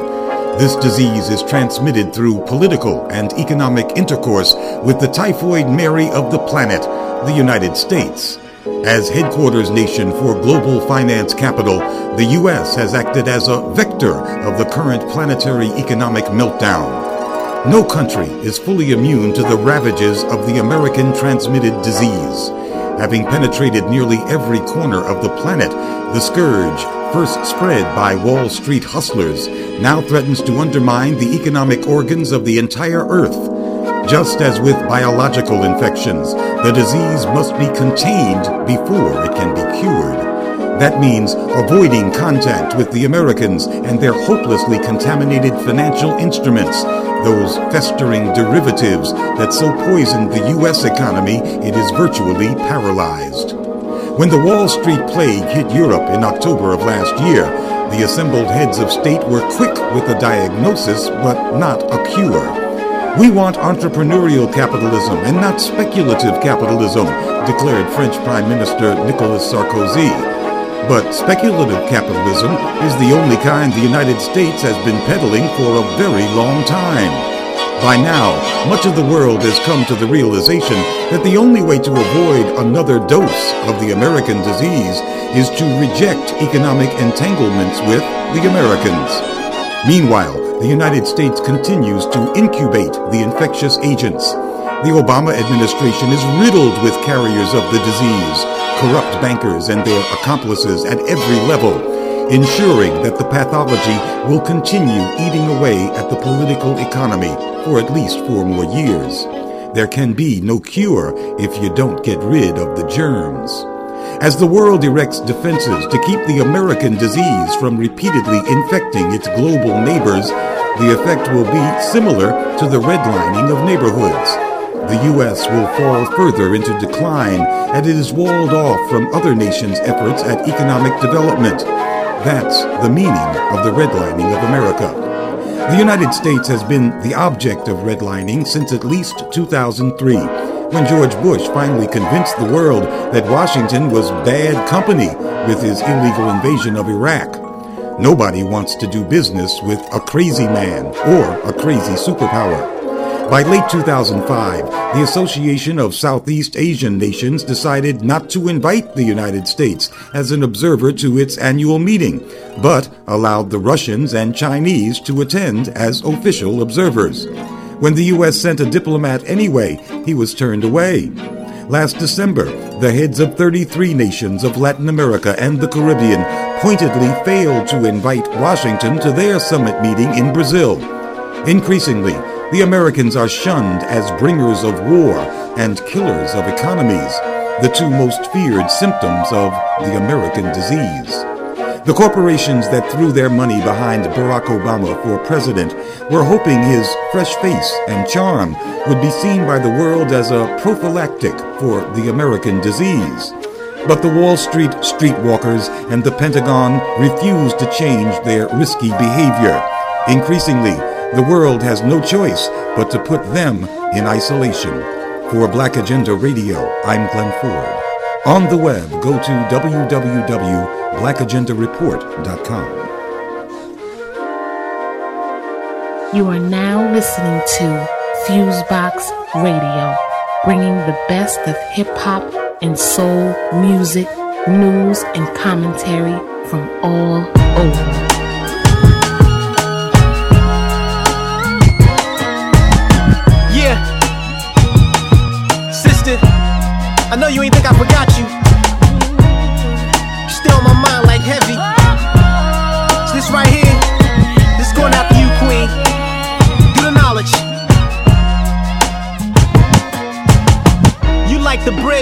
This disease is transmitted through political and economic intercourse with the typhoid Mary of the planet, the United States. As headquarters nation for global finance capital, the U.S. has acted as a vector of the current planetary economic meltdown. No country is fully immune to the ravages of the American transmitted disease. Having penetrated nearly every corner of the planet, the scourge, first spread by Wall Street hustlers, now threatens to undermine the economic organs of the entire Earth. Just as with biological infections, the disease must be contained before it can be cured. That means avoiding contact with the Americans and their hopelessly contaminated financial instruments, those festering derivatives that so poisoned the U.S. economy it is virtually paralyzed. When the Wall Street plague hit Europe in October of last year, the assembled heads of state were quick with a diagnosis, but not a cure. We want entrepreneurial capitalism and not speculative capitalism, declared French Prime Minister Nicolas Sarkozy. But speculative capitalism is the only kind the United States has been peddling for a very long time. By now, much of the world has come to the realization that the only way to avoid another dose of the American disease is to reject economic entanglements with the Americans. Meanwhile, the United States continues to incubate the infectious agents. The Obama administration is riddled with carriers of the disease, corrupt bankers and their accomplices at every level, ensuring that the pathology will continue eating away at the political economy for at least four more years. There can be no cure if you don't get rid of the germs. As the world erects defenses to keep the American disease from repeatedly infecting its global neighbors, the effect will be similar to the redlining of neighborhoods. The U.S. will fall further into decline as it is walled off from other nations' efforts at economic development. That's the meaning of the redlining of America. The United States has been the object of redlining since at least 2003, when George Bush finally convinced the world that Washington was bad company with his illegal invasion of Iraq. Nobody wants to do business with a crazy man or a crazy superpower. By late 2005, the Association of Southeast Asian Nations decided not to invite the United States as an observer to its annual meeting, but allowed the Russians and Chinese to attend as official observers. When the U.S. sent a diplomat anyway, he was turned away. Last December, the heads of 33 nations of Latin America and the Caribbean pointedly failed to invite Washington to their summit meeting in Brazil. Increasingly, the Americans are shunned as bringers of war and killers of economies, the two most feared symptoms of the American disease. The corporations that threw their money behind Barack Obama for president were hoping his fresh face and charm would be seen by the world as a prophylactic for the American disease. But the Wall Street streetwalkers and the Pentagon refused to change their risky behavior. Increasingly, the world has no choice but to put them in isolation. For Black Agenda Radio, I'm Glen Ford. On the web, go to www.blackagendareport.com. You are now listening to Fusebox Radio, bringing the best of hip hop and soul music, news, and commentary from all over. I know you ain't think I forgot you.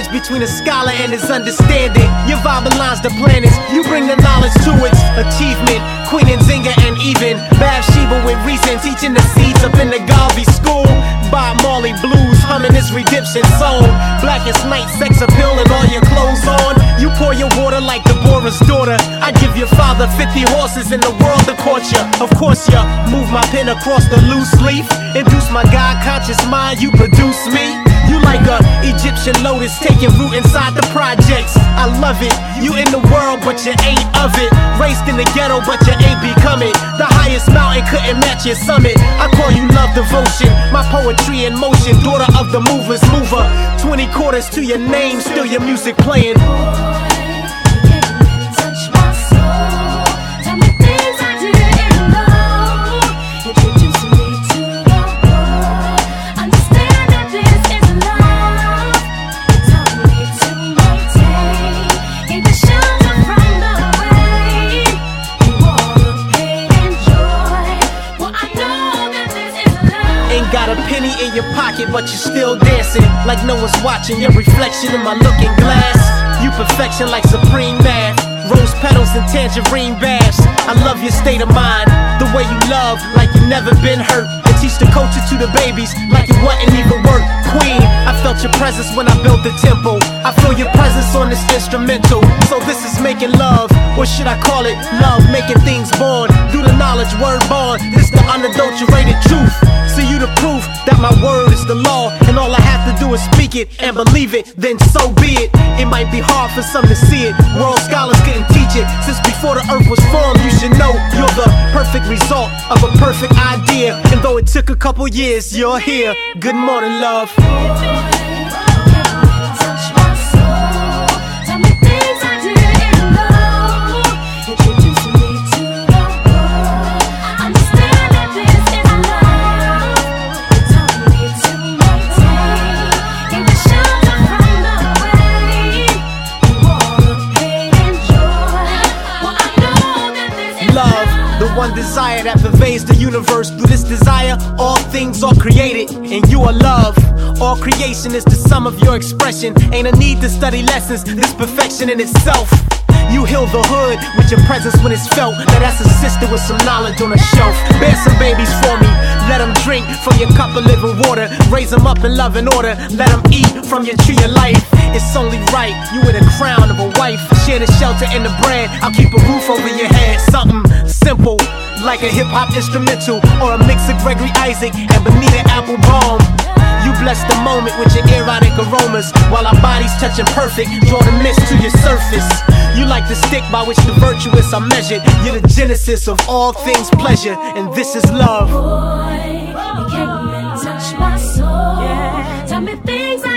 Bridge between a scholar and his understanding. Your vibe aligns the planets. You bring the knowledge to its achievement. Queen Nzinga and even Bathsheba with reason. Teaching the seeds up in the Garvey school. Bob Marley blues, humming his redemption song. Blackest night, sex appeal, and all your clothes on. You pour your water like Deborah's daughter. I give your father 50 horses in the world to court ya. Of course, ya move my pen across the loose leaf. Induce my God conscious mind, you produce me. You like a Egyptian lotus taking root inside the projects. I love it. You in the world, but you ain't of it. Raised in the ghetto, but you ain't become it. The highest mountain couldn't match your summit. I call you love devotion. My poetry in motion, daughter of the movers mover. 20 quarters to your name, still your music playing. Ain't but you're still dancing like no one's watching. Your reflection in my looking glass. You perfection like supreme math. Rose petals and tangerine baths. I love your state of mind. The way you love, like you never been hurt. Teach the culture to the babies, like it wasn't even work. Queen, I felt your presence when I built the temple. I feel your presence on this instrumental. So this is making love, or should I call it love making things born? Through the knowledge, word born. This the unadulterated truth. See you the proof that my word is the law, and all I have to do is speak it and believe it. Then so be it. It might be hard for some to see it. World scholars couldn't teach it. Since before the earth was formed, you should know you're the perfect result of a perfect idea. And though it took a couple years, you're here. Good morning, love. Love, the one desire that pervades the universe. Through this desire, all things are created, and you are love. All creation is the sum of your expression. Ain't a need to study lessons, this perfection in itself. You heal the hood with your presence when it's felt. Now that's a sister with some knowledge on a shelf. Bear some babies for me. Let them drink from your cup of living water. Raise them up in love and order. Let them eat from your tree of life. It's only right. You with the crown of a wife. Share the shelter and the bread. I'll keep a roof over your head. Something simple. Like a hip hop instrumental or a mix of Gregory Isaac and Bonita Applebaum. You bless the moment with your erotic aromas while our bodies touching perfect. Draw the mist to your surface. You like the stick by which the virtuous are measured. You're the genesis of all things pleasure, and this is love. touch my soul. Tell me things I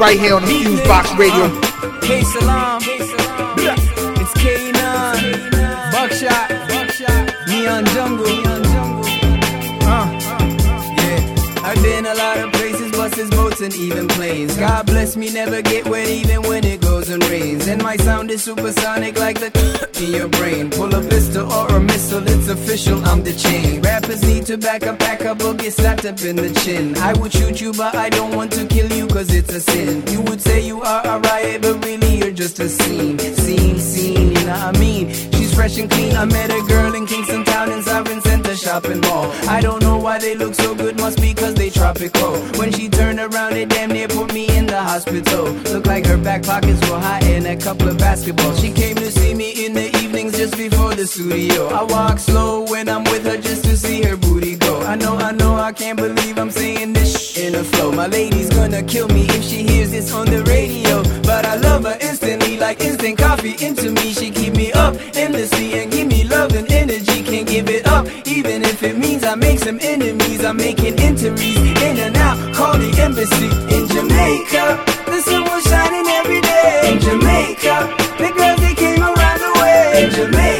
right here on the Fusebox Radio. Salam, and even planes. God bless me, never get wet even when it goes and rains. And my sound is supersonic like the in your brain. Pull a pistol or a missile, it's official, I'm the chain. Rappers need to back up, back up, or get slapped up in the chin. I would shoot you, but I don't want to kill you, cause it's a sin. You would say you are a riot, but really you're just a scene. Scene, scene, you know what I mean? She's fresh and clean. I met a girl in Kingston Town in Sovereign Center shopping mall. I don't know why they look so good, must be cause they tropical. When she turned around, it damn near put me in the hospital. Looked like her back pockets were hot and a couple of basketballs. She came to see me in the evenings just before the studio. I walk slow when I'm with her just to see her booty go. I know, I know, I can't believe I'm saying this in a flow. My lady's gonna kill me if she hears this on the radio. But I love her instantly, like instant coffee into me. She keep me up endlessly and give me love and energy. Can't give it up, even if it means I make some enemies. I'm making entries in and out. Call the embassy in Jamaica. The sun was shining every day in Jamaica. The girls they came around the way in Jamaica.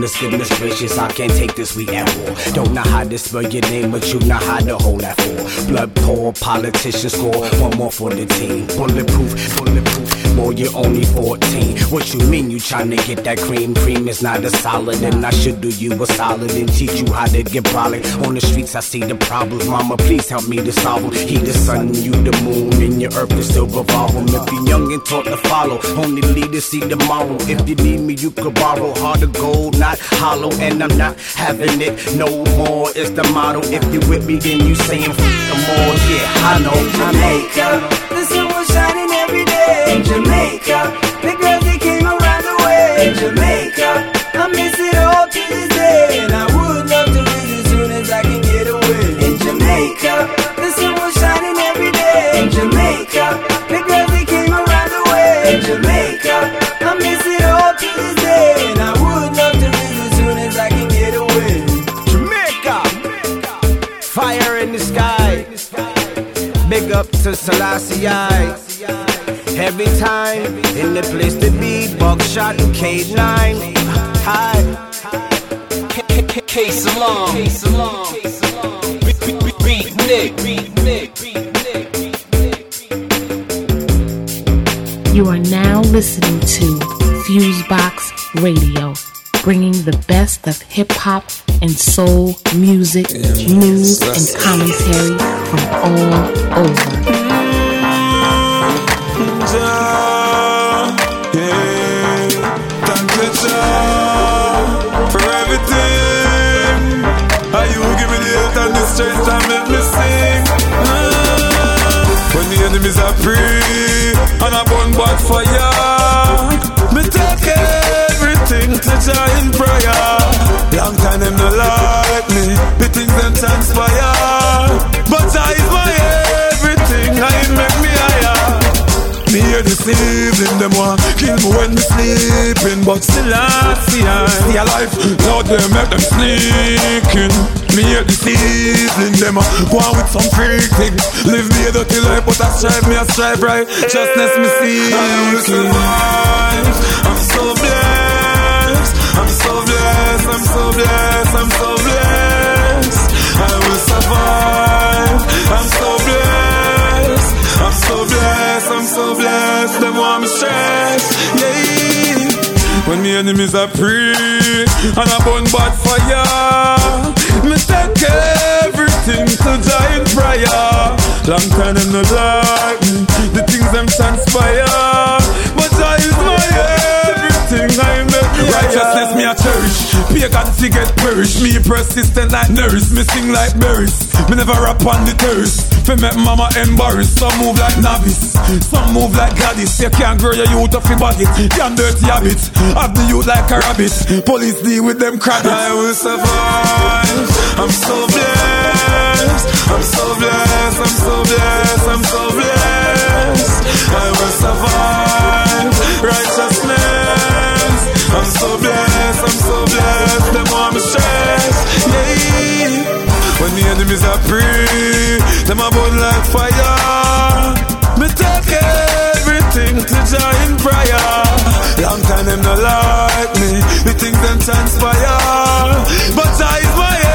Goodness, goodness gracious, I can't take this, we at war. Don't know how to spell your name, but you know how to hold that for. Blood poor, politicians score, one more for the team. Bulletproof, bulletproof, boy, you're only 14. What you mean you tryna get that cream? Cream is not a solid, and I should do you a solid and teach you how to get brolic. On the streets, I see the problems, mama, please help me to solve them. He the sun, you the moon, and your earth is still revolving. If you're young and taught to follow, only leaders see tomorrow. If you need me, you could borrow. Heart of gold, not hollow, and I'm not having it no more. It's the motto. If you with me, then you saying the more. Yeah, I know. Jamaica, the sun was shining every day. In Jamaica, the girls they came around the way. In Jamaica, I miss it all to this day, Big up to Selassie. I. Every time in the place to be, buckshot and K'naan. Hi. K-Salaam. Beat Nick. You are now listening to Fusebox Radio, bringing the best of hip hop and soul music, news, and commentary from all over. Thank you, for everything. How you give me the health and the strength and make me sing. When the enemies are free and I burn bad fire, me take everything to Jah in prayer. Time them no like me, the things them transpire, but I is my everything. I make me higher. Me hear this evening, them want kill me when me sleeping. But still I see I see a life, Lord they make them sneaking. Me hear this evening, them go on with some freak thing. Live me a dirty life, but I strive me, I strive right. Justness me see I will survive, I'm so blessed. I'm so blessed, I'm so blessed, I'm so blessed I will survive, I'm so blessed I'm so blessed, I'm so blessed. Them want me stressed, yeah. When me enemies are free and I burn bad fire, me take everything to die in prayer. Long time them not like me, the things them transpire, righteousness me a cherish. Pagans to get perished. Me persistent like nurse, me sing like berries. Me never rap on the terrace. Fi make mama embarrassed. Some move like novice, some move like goddess. You can't grow your youth off your body. Damn dirty habits. Have the youth like a rabbit. Police deal with them crabs. I will survive. I'm so blessed. I'm so blessed. I'm so blessed. I'm so blessed. I will survive. I'm so blessed. I'm so blessed. Them want me stressed. Yeah. When the enemies are free, them a burn like fire. Me take everything to join in prayer. Long time them no like me, the think them transpire. But Jah is my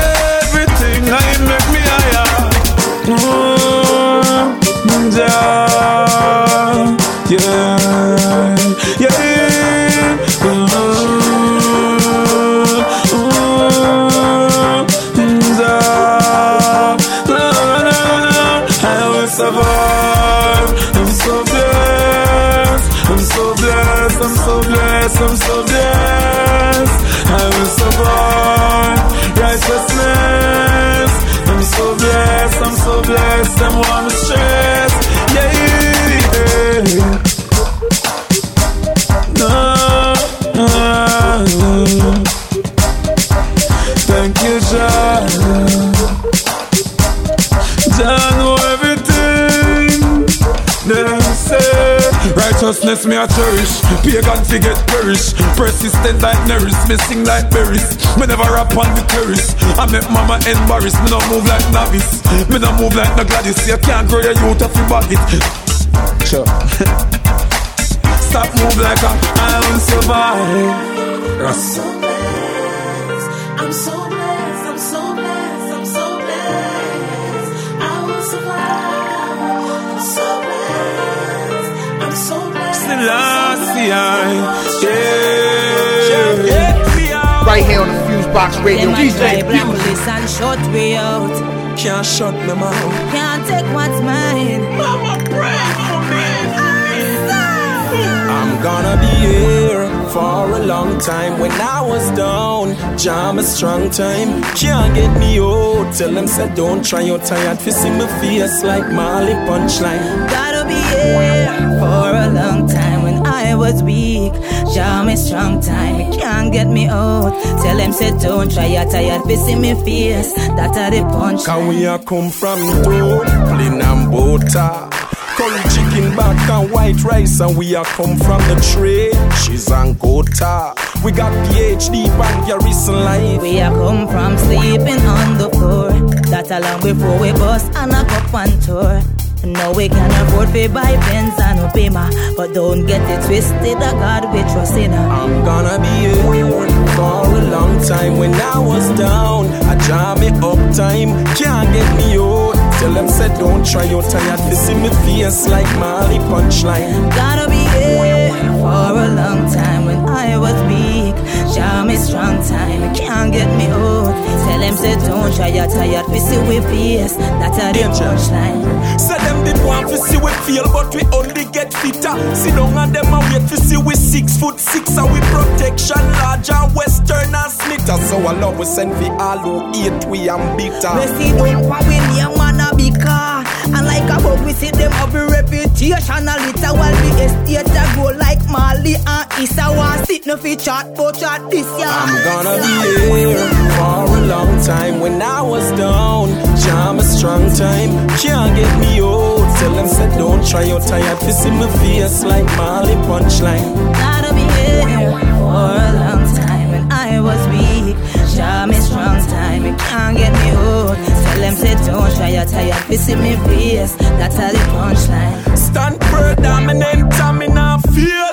righteousness me a cherish. Pagan fi get perish. Persistent like nurse. Me sing like berries. Me never rap on the terrace. I make mama embarrassed. Me no move like novice. Me no move like no Gladys. You can't grow your youth off your bucket. Sure. Stop move like a I will survive. Right here on the Fusebox Radio, DJ Fuse. and shut me out. Can't shut me mouth. Can't take what's mine. Mama, pray for me. I'm gonna be here for a long time. When I was down, jam a strong time. Can't get me out. Tell them said don't try your tired. Fist see my face like Molly punchline. Gotta be here for a long time. I was weak. Jam me strong time, it can't get me out. Tell them say don't try, you tired, fi see me face. That are the punch. Can we a come from Dublin and butter? Curry chicken back and white rice and we a come from the trade. She's Angota. We got PhD bank Garrison life. We a come from sleeping on the floor. That a long before we bust and a cup and tour. Now we can afford to buy pens and no payma. But don't get it twisted, a God we trust in. I'm gonna be here for a long time. When I was down, I jam me up time. Can't get me out. Tell them said don't try. You're tired. They see me face like Molly punchline. Gotta be here for a long time when I was weak. Jam me strong time, can't get me out. Tell them say don't try, you're tired, we see we face. That's a the punchline. Say them did want to see we feel, but we only get fitter. See down and them and wait to see we six foot six and we protection large and western and snitter. So I love we send for all who eat we and bitter. We see them we name man a big car. And like a bug, we see them have a reputation. A little while the estate a grow like Mali and Issa. Sit no fi chat, but chat this year. I'm gonna be here for a long time. When I was down, jam a strong time. Can't get me out. Tell them said don't try. You're tired. To in my face like Molly punchline. Gotta be here for a long time when I was weak. Jam me strong time, it can't get me out. Tell them say don't try, you're tired, in my face. That's how the punchline. Stand firm, dominant, feel. One God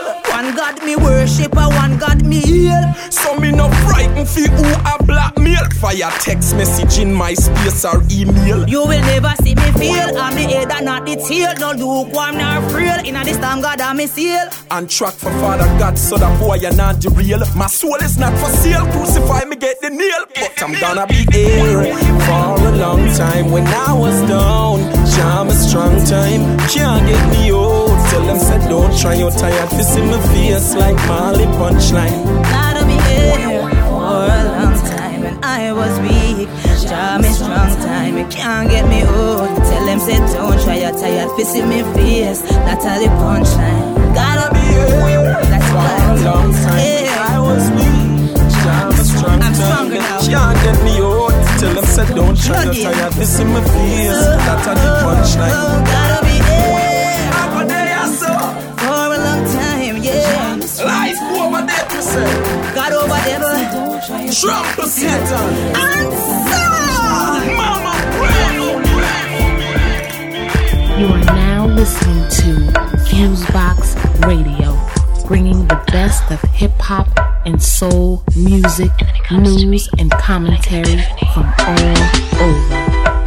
me worship, and one God me heal. So me no frightened fi who a blackmail. Fire text message in my space or email. You will never see me feel. I'm the head and not the tail. No lukewarm nor frail. In a this time, God, I'm a seal. And track for Father God, so that boy you're not the real. My soul is not for sale. Crucify me, get the nail. But I'm gonna be here for a long time. When I was down, jam a strong time. Can't get me out. Tell them said don't try. You're tired. To see my face like Molly punchline. Gotta be here for a long time when I was weak. Jam me strong time, it can't get me out. Tell them say don't try, you're tired, visit me face. That's how the punchline. Gotta be here. That's For a long time. Yeah. I was weak. A strong I'm stronger now. Can't get me out. Tell them said don't try. You're tired. To see my face. That's how the oh, punchline. Gotta be here Trump to Satan. Mama, You are now listening to Fusebox Radio, bringing the best of hip hop and soul music, news, and commentary from all over.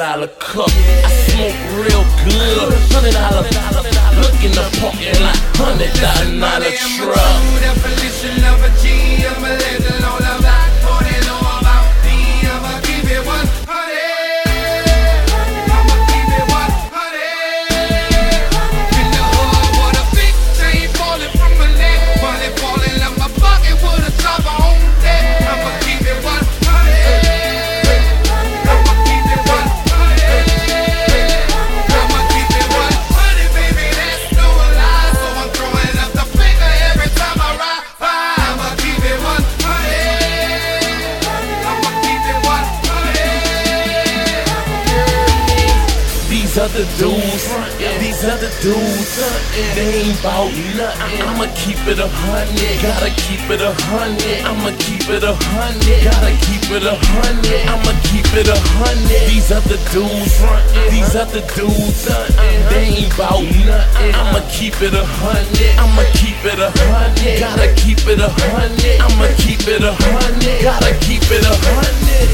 Dollar cup. I smoke real good, hundred dollar. Look in the parking lot, hundred dollar truck. These other dudes, they ain't bout nothing. I'ma keep it a hundred, gotta keep it a hundred. I'ma keep it a hundred, gotta keep it a hundred. I'ma keep it a hundred. These other dudes, these other dudes, they ain't bout nothing. I'ma keep it a hundred, I'ma keep it a hundred, gotta keep it a hundred. I'ma keep it a hundred, gotta keep it a hundred.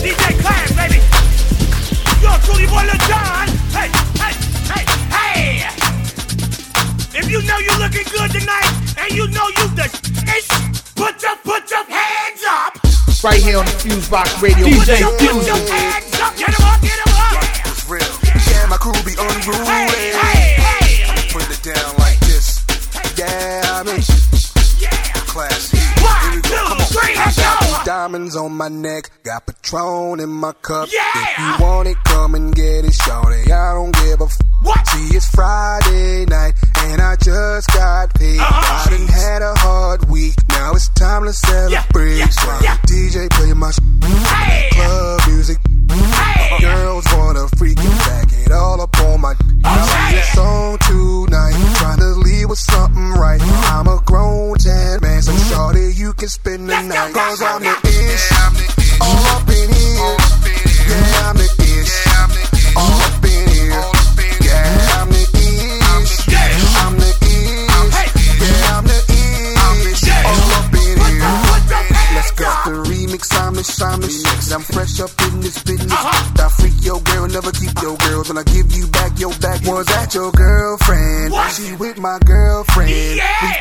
DJ Class, baby. Yo, truly boy John. Know good tonight, and you know you the ish, put your put your hands up. Right here on the Fusebox Radio. Put your, put your hands up. Get 'em up, get 'em up. It's real. Yeah, my crew be unruly. Hey, hey, hey. Put it down like this. Yeah, I'm in. Classy. One, two, three, let's go. Diamonds on my neck, got Patron in my cup. Yeah. If you want it, come and get it, shorty. I don't give a f. What? See, it's Friday night, and I just got paid. Uh-huh. I done had a hard week, now it's time to celebrate. yeah, so yeah. DJ, play my sh- Hey. club music. Hey. Girls wanna freak and back it all up on my. Alright. This song tonight, trying to leave with something right. I'm a grown tan man, so shorty, you can spend the night. Cause I'm the ish. I'm fresh up in this business. I freak your girl, never keep your girls. When I give you back your back, was that your girlfriend? What? She with my girlfriend. Yeah.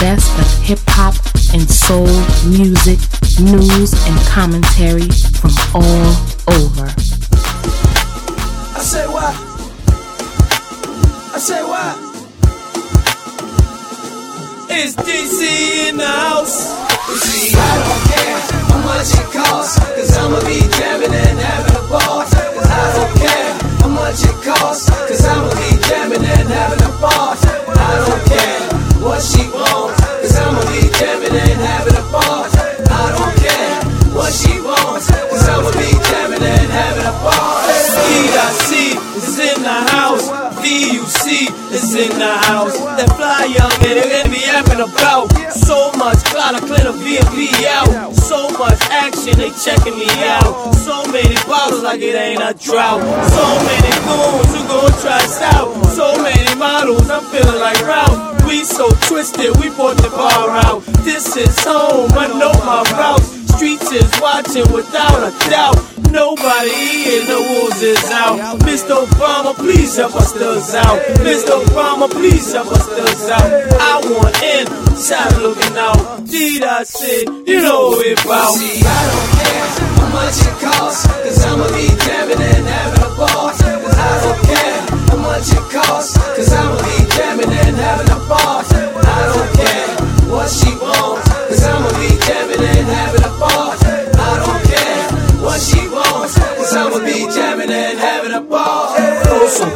Best of hip hop and soul music, news, and commentary from all and they're gonna about. So much I clear the V&P out. So much action, they checking me out. So many bottles like it ain't a drought. So many goons who gon' try us out. So many models, I'm feeling like Ralph. We so twisted, we bought the bar out. This is home, I know my route. Streets is watching without a doubt. Nobody in the woods is out. Mr. Obama, please help us thugs out. Mr. Obama, please help us thugs out. I want in, side looking out. Did I say, you know about? See, I don't care how much it costs, cause I'ma be jamming and having a ball. Cause I don't care how much it costs, cause I'ma be jamming and having a ball. I don't care what she wants, jamming and having a ball. Go so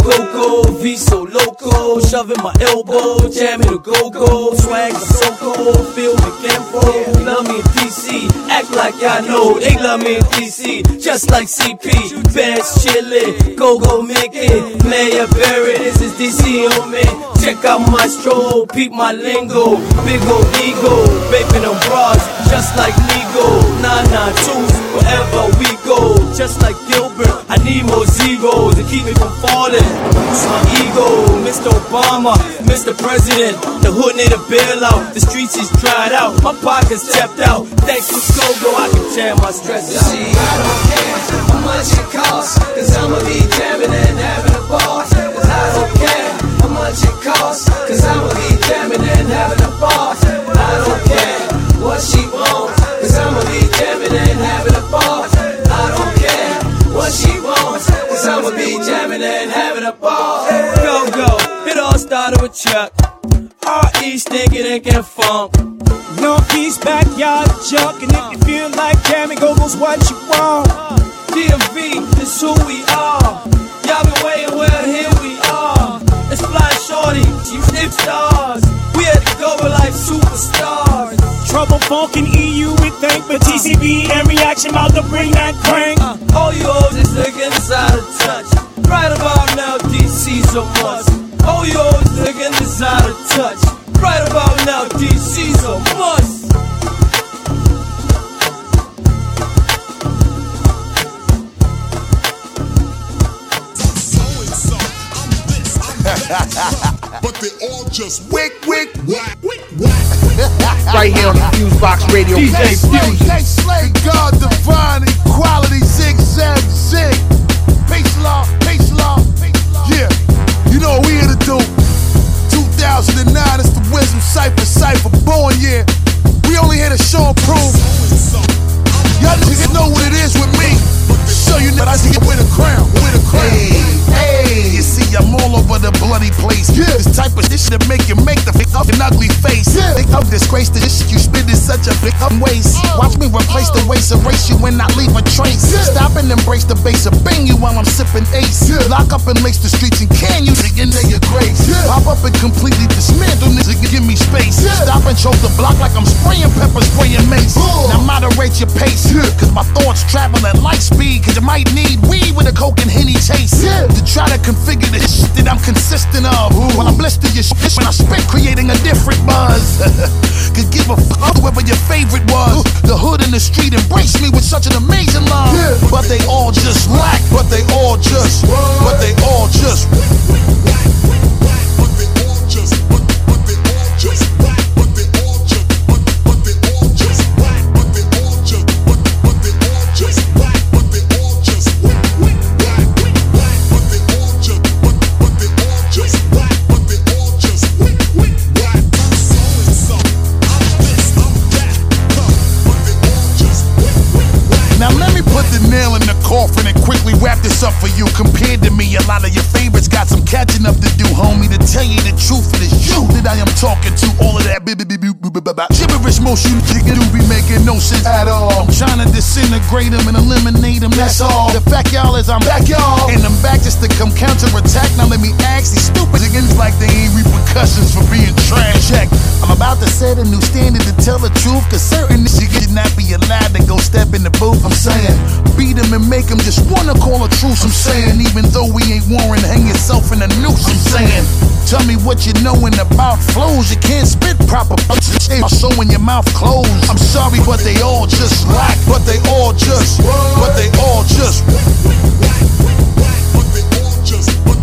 V so loco, shoving my elbow, jamming the go-go, swag the so-go, feel the campo, love me in DC, act like I know, they love me in DC, just like CP, best chillin', go-go Mickey, Mayor Barry, this is DC on me, check out my stroll, peep my lingo, big ol' ego, vaping on bras, just like Nego, nah nah twos, wherever we go, just like Gilbert, I need more zeros to keep me from falling, boost my ego, Mr. Obama, Mr. President, the hood need a bailout, the streets is dried out, my pockets tapped out, thanks to Go-Go, I can jam my stress out. See, I don't care how much it costs, cause I'ma be jamming and having a ball, cause I don't care how much it costs, cause I'ma be jamming and having a ball, I don't care what she wants, cause be jamming and having a ball. Go, go, it all started with Chuck. R.E. stinking and can funk. Northeast backyard junk, and if you feel like jamming, go goes what you want. DMV is who we are. Y'all been waiting, well, here we are. It's fly shorty, you snip stars. We had to go like superstars. Trouble funk in EU we think, but TCB and reaction about to bring that crank. Uh, all you hoes is looking inside of touch. Right about now, DC so much. All you hoes looking inside of touch. Right about now, DC so much. but they all just wick, wick, whack, wick, Right here on the Fusebox Radio. DJ Slay, Slay, Slay, God divine, equality, zigzag, zig. Peace law, peace law. Yeah, you know what we here to do. 2009, it's the Wisdom Cypher, Cypher, born year. We only here to show and prove. Y'all niggas know what it is with me. Show you that I see it with a crown, with a crown. Hey, hey, you see, I'm all over the bloody place. Yeah. This type of shit that make you make the fake up an ugly face. Yeah. Think of disgrace to this shit you spit is such a big up waste. Oh. Watch me replace the waste, erase you and not leave a trace. Stop and embrace the base of bang you while I'm sipping ace. Lock up and lace the streets and can you dig of your grace. Pop up and completely dismantle niggas and give me space. Stop and choke the block like I'm spraying pepper, spraying mace. Now moderate your pace, cause my thoughts travel at light speed, cause you might need weed with a coke and henny chase. To try to configure the shit that I'm consistent of. While I blister your shit when I spit, creating a different buzz. Could give a fuck whoever your favorite was. The hood and the street embrace me with such an amazing love. But they all just lack, but they all just, but they all just. To me, a lot of your favorites got some catching up to do, homie. To tell you the truth, it is you that I am talking to. All of that gibberish motion you do be making no sense at all. I'm trying to disintegrate them and eliminate them. That's all. The fact y'all is I'm back, y'all, and I'm back just to come counterattack. Now let me ask these stupid niggas like they ain't repercussions for being trash. Check. I'm about to set a new standard to tell the truth, cause certain niggas should not be allowed to go step in the booth. I'm saying, beat them and make them just wanna call a truce. I'm saying, even though we ain't warring, hang yourself in a noose. I'm saying, tell me what you knowin' about flows. You can't spit proper punches. So when your mouth closed. I'm sorry, but they all just lack. But they all just, but they all just. Yes.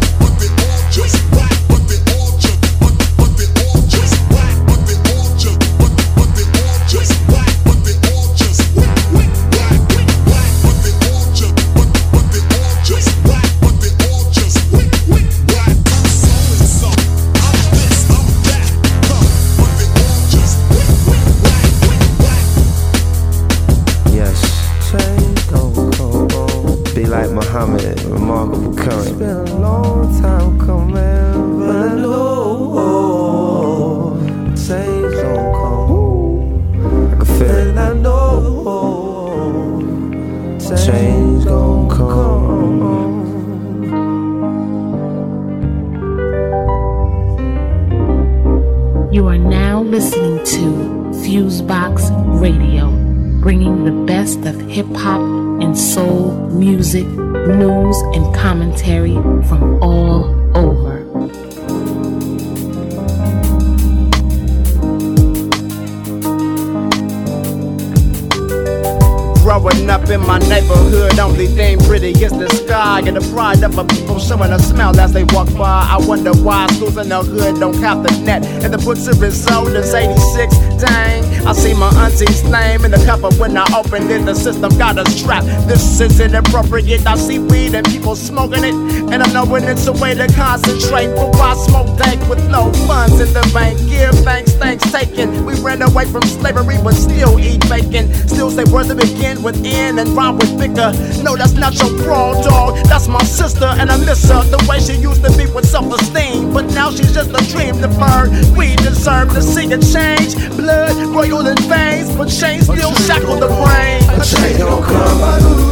Neighborhood, only thing pretty is the sky and the pride of my people showing a smile as they walk by. I wonder why schools in the hood don't have the net and the books are as old as 86. Dang, I see my auntie's name in the cover when I opened it. The system got us trapped. This is inappropriate. I see weed and people smoking it, and I'm knowing it's a way to concentrate. But why smoke dank with no funds in the bank? Give thanks, thanks taken. We ran away from slavery, but still eat bacon. Still say words that begin with N and rhyme with thicker. No, that's not your broad dog. That's my sister, and I miss her the way she used to be with self-esteem. But now she's just a dream deferred. We deserve to see a change. Blood royal in veins, but chains still shackle the brain. A change gon' come.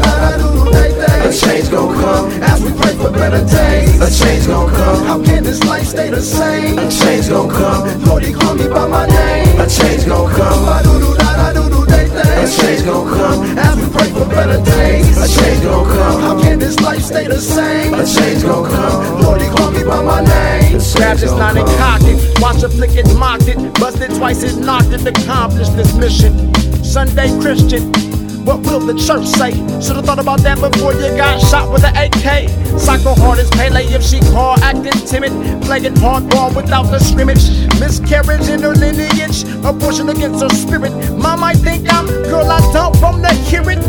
A change gon' come as we pray for better days. A change gon' come. How can this life stay the same? A change gon' come. Lord, he call me by my name. A change gon' come. I do do that, I do do day day. A change gon' come as we pray for better days. A change gon' come. How can this life stay the same? A change gon' come. Lord, he call me by my name. Grabbed his line and cocked it. Watch a flick it, mocked it. Busted twice, it knocked it. Accomplished this mission. Sunday Christian. What will the church say? Should've thought about that before you got shot with an AK. Psycho hard as Pele if she call acting timid. Playing hardball without the scrimmage. Miscarriage in her lineage. Abortion against her spirit. Mom might think I'm girl, I don't from the hear it.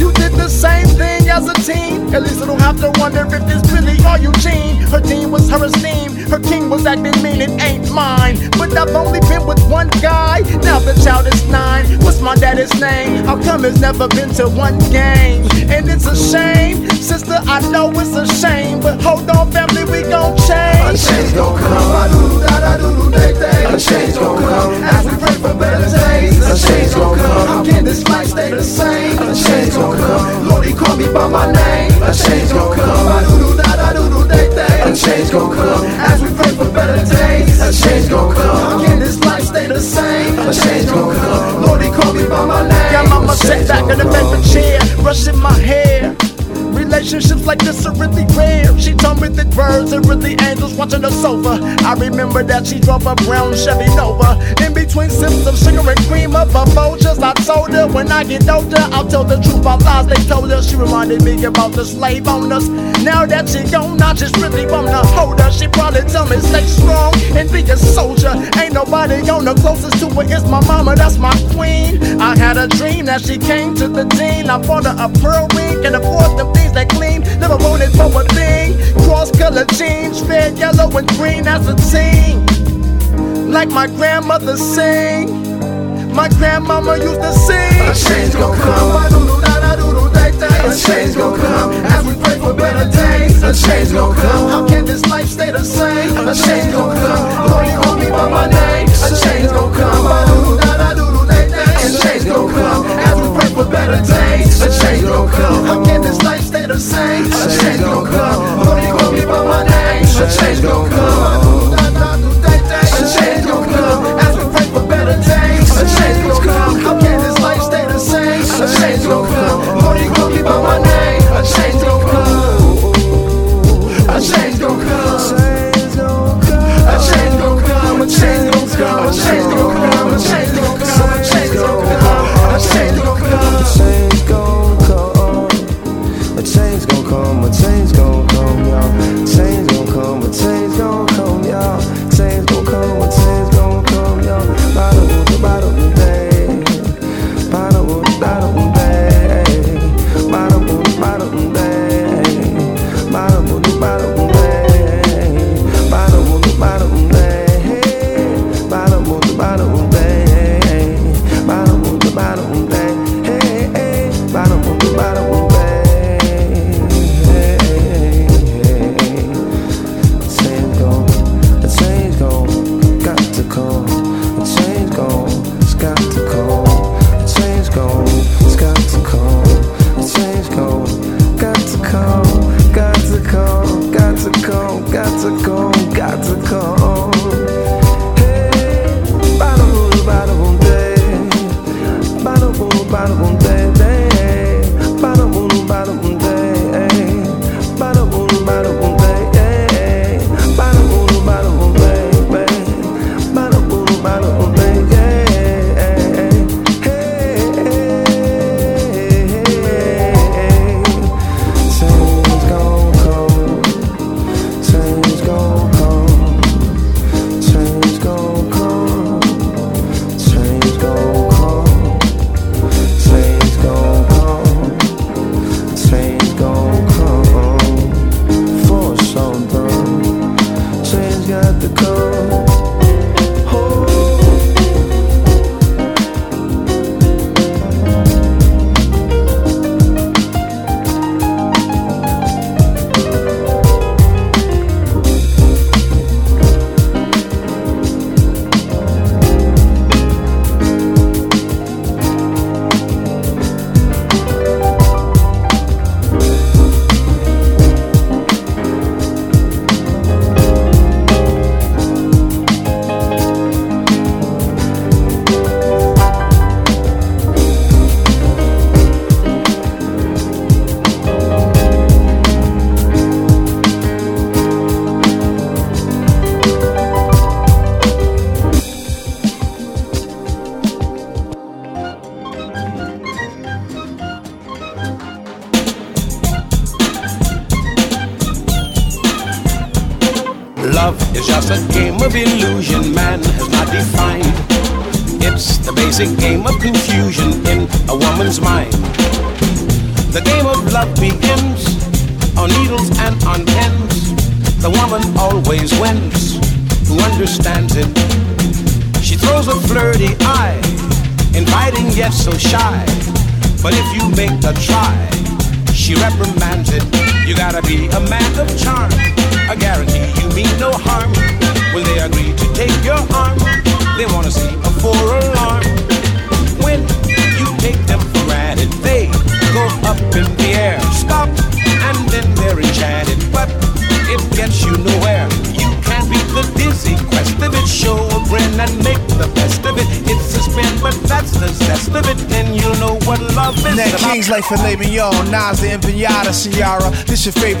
You did the same thing as a teen. At least I don't have to wonder if this really are Eugene. Her team was her esteem for king, was that mean it ain't mine. But I've only been with one guy, now the child is nine. What's my daddy's name? How come it's never been to one game? And it's a shame, sister, I know it's a shame. But hold on, family, we gon' change. A change gon' come, I do day. A change gon' come, as we pray for better days. A change gon' come, how can this life stay the same? A change gon' come, Lord, he called me by my name. A change gon' come, I do a change gon' come as we pray for better days. A change gon' come. Can this life stay the same? A change gon' come. Lord, he called me by my name. Got mama sat back in the paper chair, brushing my hair. Relationships like this are really rare. She told me that birds are really angels watching the sofa. I remember that she drove a brown Chevy Nova. In between sips of sugar and cream of her I told her when I get older, I'll tell the truth about lies they told her. She reminded me about the slave owners. Now that she gone, I just really wanna hold her. She probably tell me stay strong and be a soldier. Ain't nobody on the closest to her is my mama, that's my queen. I had a dream that she came to the dean. I bought her a pearl ring and afford them things that clean. Never wanted for a thing. Cross color jeans, red, yellow, and green as a teen. Like my grandmother sing. My grandmama used to sing. A change gon' come. A change gon' come as we pray for better days. A change gon' come. How can this life stay the same? A change gon' come. Lord, you call me by my name. A change gon' come. A change gon' come as we pray for better days. A change gon' come. How can this life stay the same? A change gon' come. Lord, call me by my name. A change gon' come. A change gon' come as we pray for better days. A change gon' come. How can this life stay the same? A change gon' come. You call me by my name. A change gon' come. A change gon' come. A change gon' come. A change gon' come. A change gon' come. A change gon' come.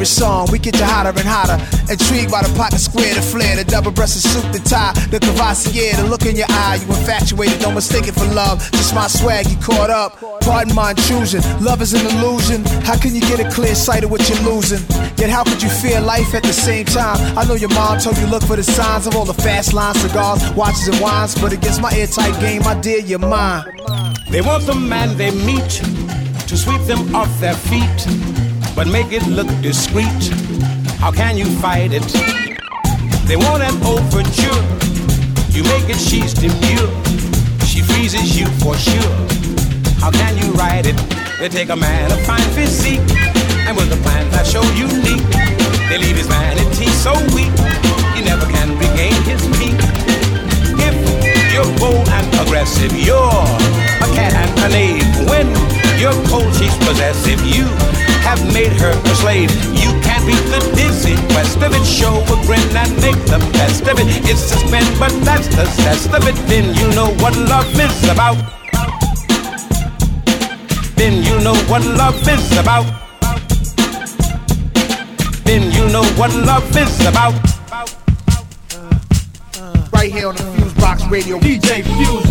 Song, we get you hotter and hotter. Intrigued by the pocket square, the flare, the double breasted suit, the tie, the cavassier, the look in your eye. You infatuated, don't mistake it for love. Just my swag, you caught up. Pardon my intrusion, love is an illusion. How can you get a clear sight of what you're losing? Yet how could you feel life at the same time? I know your mom told you look for the signs of all the fast lines, cigars, watches, and wines, but against my airtight game, I dare your mine. They want the man they meet to sweep them off their feet, but make it look discreet. How can you fight it? They want an overture. You make it, she's demure. She freezes you for sure. How can you ride it? They take a man of fine physique, and with a plan that's so unique, they leave his vanity so weak, he never can regain his peak. If you're bold and aggressive, you're a cat and a knave. When you're cold, she's possessive. You have made her a slave. You can't beat the dizzy quest of it. Show a grin and make the best of it. It's spin, but that's the zest of it. Then you know what love is about. Then you know what love is about. Then you know what love is about. Right here on the Fusebox Radio. DJ Fuse.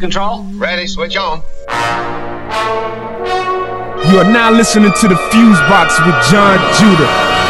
Control? Ready, switch on. You are now listening to the Fusebox with John Judah.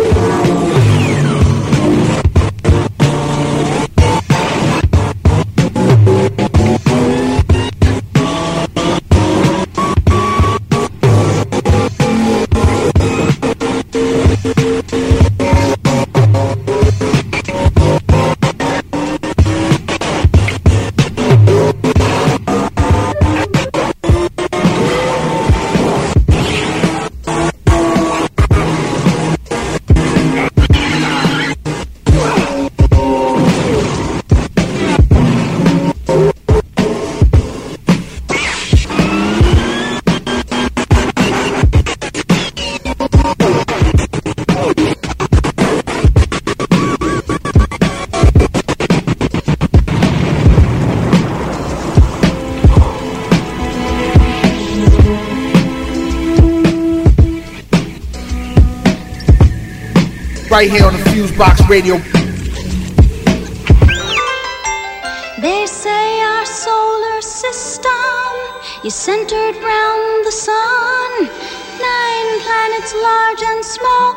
Right here on the Fusebox Radio. They say our solar system is centered round the sun. Nine planets large and small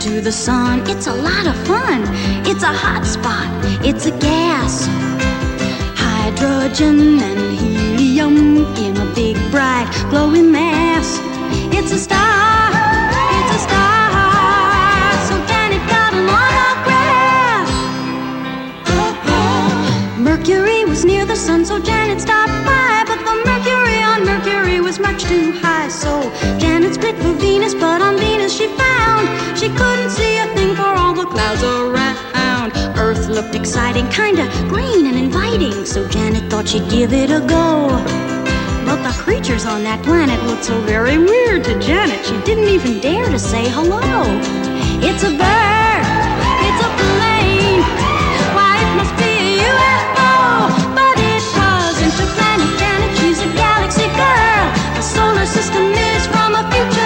She's to the sun. It's a lot of fun. It's a hot spot. It's a gas hydrogen and helium in a big bright glowing mass. It's a star, it's a star. So Janet got an autograph. Mercury was near the sun, so Janet stopped by. But the mercury on Mercury was much too high, so Janet split for Venus. But on Venus she found clouds around. Earth looked exciting, kinda green and inviting, so Janet thought she'd give it a go. But the creatures on that planet looked so very weird to Janet, she didn't even dare to say hello. It's a bird, it's a plane, why it must be a UFO, but it was interplanet Janet, she's a galaxy girl. The solar system is from a future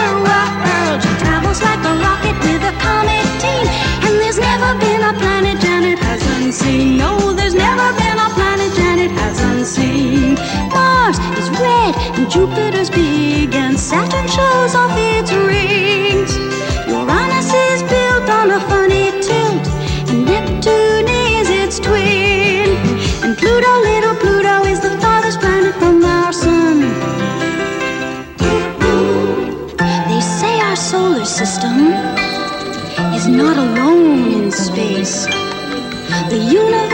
planet Janet hasn't seen. No, there's never been a planet Janet hasn't seen. Mars is red and Jupiter's big, and Saturn shows off its rings. Uranus is built on a funny tilt, and Neptune is its twin. And Pluto, little Pluto, is the farthest planet from our sun. They say our solar system is not alone space. The universe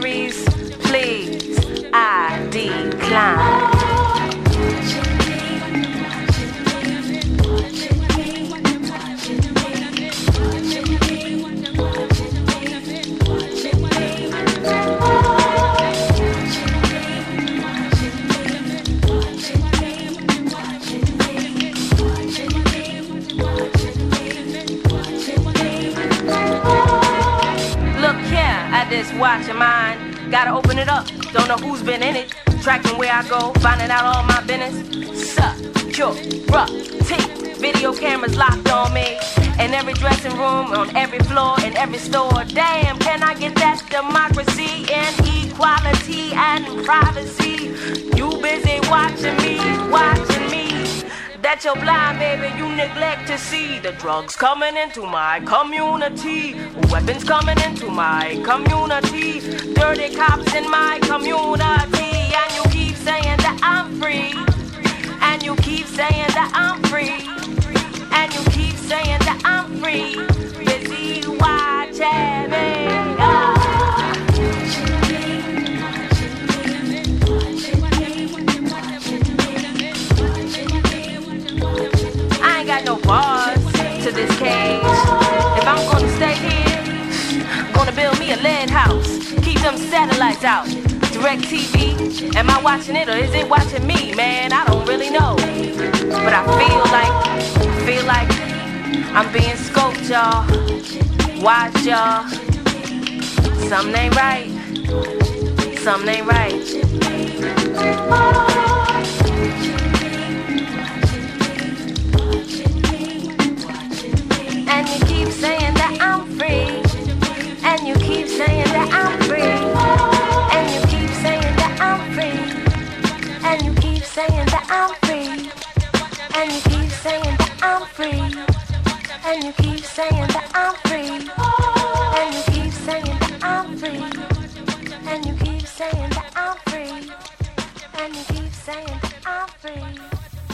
Batteries? That you're blind, baby, you neglect to see the drugs coming into my community, weapons coming into my community, dirty cops in my community, and you keep saying that I'm free, and you keep saying that I'm free, and you keep saying that I'm free. Gonna build me a lead house. Keep them satellites out. DirecTV. Am I watching it or is it watching me? Man, I don't really know. But I feel like, feel like I'm being scoped, y'all. Watch y'all. Something ain't right. Something ain't right.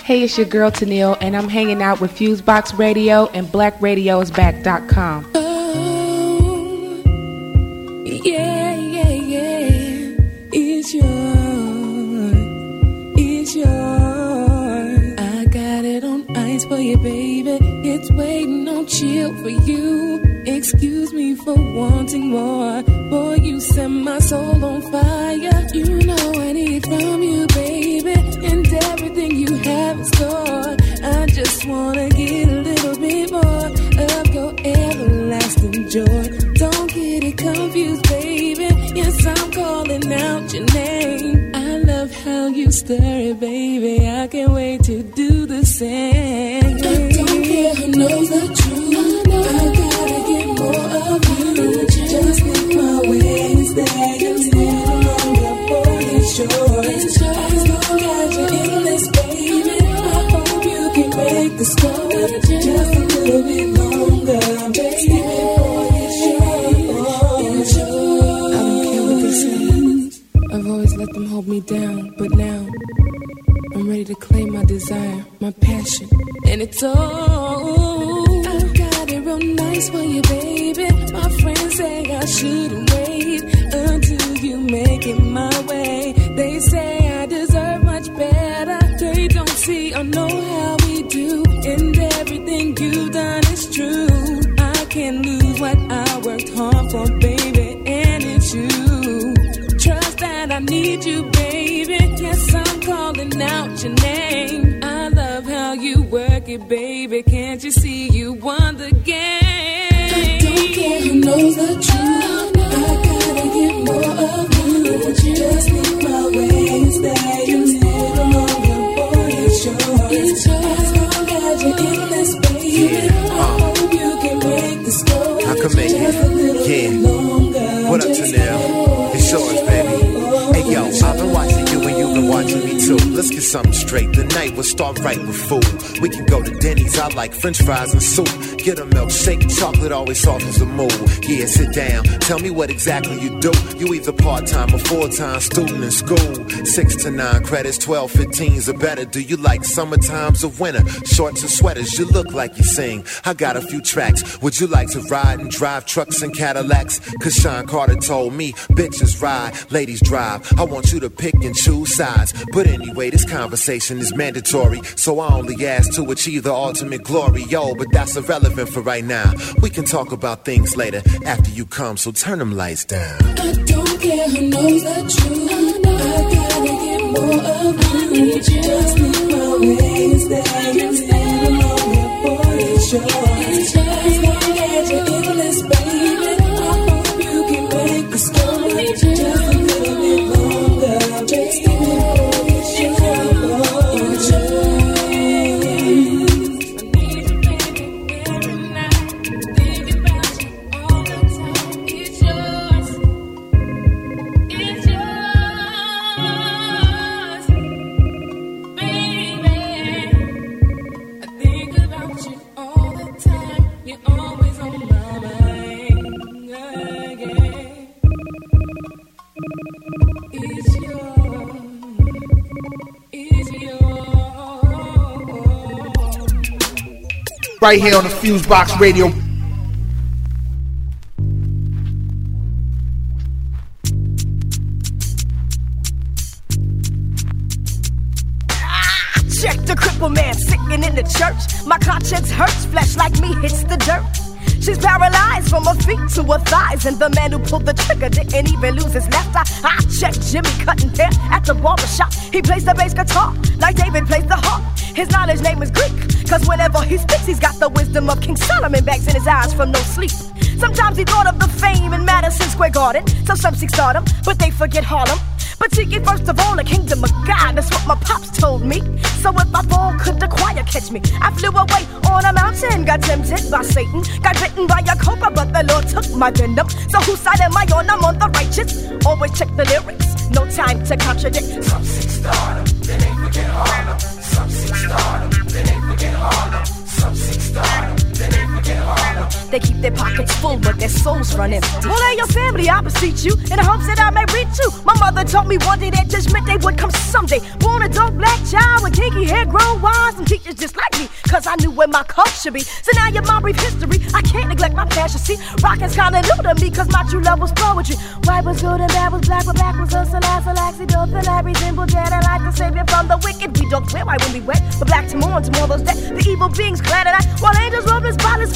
Hey, it's your girl Tennille, and I'm hanging out with Fusebox Radio and BlackRadiosBack.com. it, baby. Can't you see you won the game? I don't care who knows the truth. I gotta get more of you. Just something straight. The night will start right with food. We can go to Denny's. I like french fries and soup. Get a milkshake. Chocolate always softens the mood. Yeah, sit down. Tell me what exactly you do. You either part time or full time student in school. Six to nine credits, 12, 15s or better. Do you like summer times or winter? Shorts or sweaters? You look like you sing. I got a few tracks. Would you like to ride and drive trucks and Cadillacs? Cause Shawn Carter told me bitches ride, ladies drive. I want you to pick and choose sides. But anyway, this conversation is mandatory. So I only ask to achieve the ultimate glory. Yo, but that's irrelevant for right now. We can talk about things later after you come, so turn them lights down. I don't care who knows the truth. I gotta get more of you. Just leave my ways there. You stand alone, boy, it's yours. Right here on the Fusebox Radio. Check the cripple man sitting in the church. My conscience hurts, flesh like me hits the dirt. She's paralyzed from her feet to her thighs, and the man who pulled the trigger didn't even lose his left eye. I checked Jimmy cutting hair at the barber shop. He plays the bass guitar like David plays the harp. His knowledge name is Greek, cause whenever he speaks, he's got the wisdom of King Solomon bags in his eyes from no sleep. Sometimes he thought of the fame in Madison Square Garden, so some seek stardom, but they forget Harlem. But seeking first of all the kingdom of God, that's what my pops told me. So if I fall, could the choir catch me? I flew away on a mountain, got tempted by Satan, got bitten by a cobra, but the Lord took my venom. So whose side am I on? I'm on the righteous. Always check the lyrics, no time to contradict. Some seek stardom, then they forget Harlem. Some seek stardom, then they forget Harlem. Some seek stardom, they keep their pockets full, but their souls run empty. Well, your family, I beseech you, in the hopes that I may reach you. My mother told me one day that judgment day would come someday. Born a dark black child with kinky hair, grown wise, and teachers just like me, cause I knew where my coat should be. So now you're my brief history. I can't neglect my passion. See, rocking's kinda new to me, cause my true love was poetry. White was good and bad was black, but black was us, and last, and laxy, dope, and I dead, and like the savior from the wicked. We don't clear white when we wet, but black to mourn, tomorrow's dead. The evil beings glad at night, while angels roam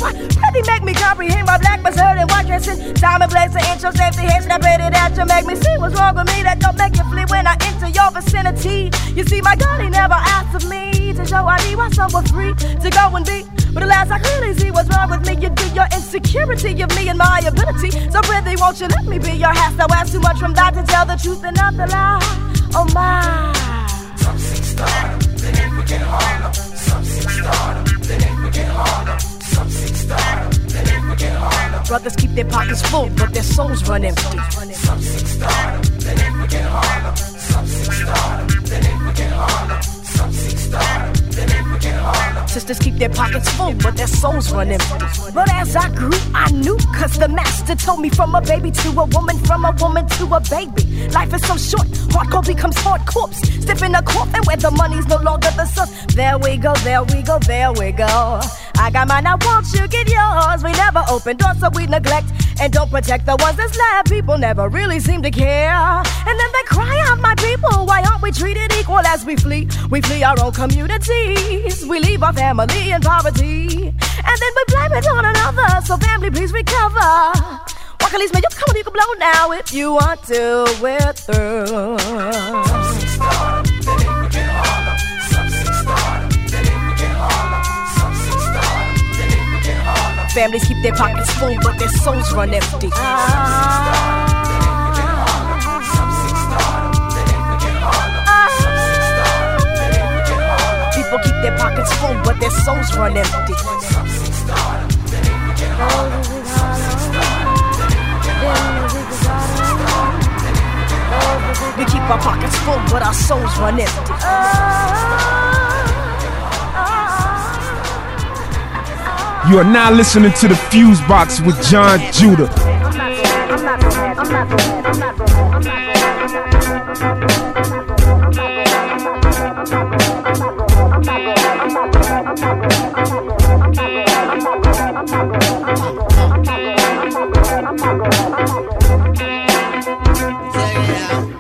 white. Pretty make me comprehend why black was hurt and why dressing. Diamond blades and inch your safety head, snap it out. you, make me see what's wrong with me. That don't make you flee when I enter your vicinity. You see, my God, he never asked of me to show I need why some were free to go and be. But alas, I clearly see what's wrong with me. You do your insecurity of me and my ability. So, really, won't you let me be your half? Now, ask too much from that to tell the truth and not the lie. Oh, my. Some stardom, then they forget Harlem. Some seek stardom, then they forget Harlem. Brothers keep their pockets full, but their souls run empty. Some seek stardom, they forget Harlem. Some seek stardom, they forget Harlem. Some seek stardom. Sisters keep their pockets full, but their souls run empty. But as I grew, I knew, cause the master told me from a baby to a woman, from a woman to a baby. Life is so short, hardcore becomes hard corpse. Step in a coffin where the money's no longer the source. There we go, there we go, there we go. I got mine, I want you get yours. We never open doors, so we neglect and don't protect the ones that's left. People never really seem to care. And then they cry out, my people, why aren't we treated equal as we flee? We flee our own We leave our family in poverty. And then we blame it on another. So family, please recover. Wakalis, man, you come on, you can blow now if you want to. We're through. Families keep their pockets full, but their souls run empty. People pockets full, but their souls run empty. We keep our pockets full, but our souls run empty. You are now listening to the Fusebox with John Judah.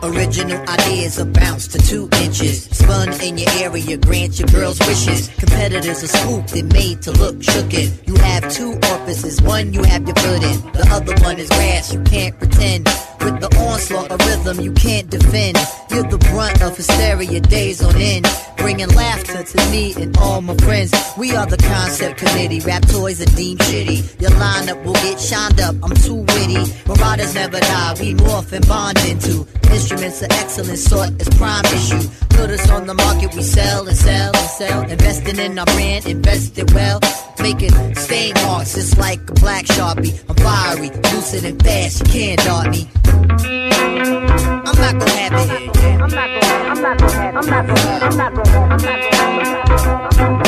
Original ideas are bounced to two inches. Spun in your area, grant your girl's wishes. Competitors are scooped and made to look shooken. You have two orifices, one you have your foot in, the other one is grass. You can't pretend. With the onslaught of rhythm, you can't defend. You're the brunt of hysteria days on end. Bringing laughter to me and all my friends. We are the concept committee. Rap toys are deemed shitty. Your lineup will get shined up. I'm too witty. Marauders never die. We morph and bond into instruments of excellence sought as prime issue. Put us on the market, we sell and sell and sell. Investing in our brand, invested well. Making stain marks just like a black sharpie. I'm fiery, lucid and fast. You can't dart me. I'm not gonna have it here. yeah. I'm not gonna. I'm not gonna have it. I'm not gonna. I'm not gonna. I'm not gonna.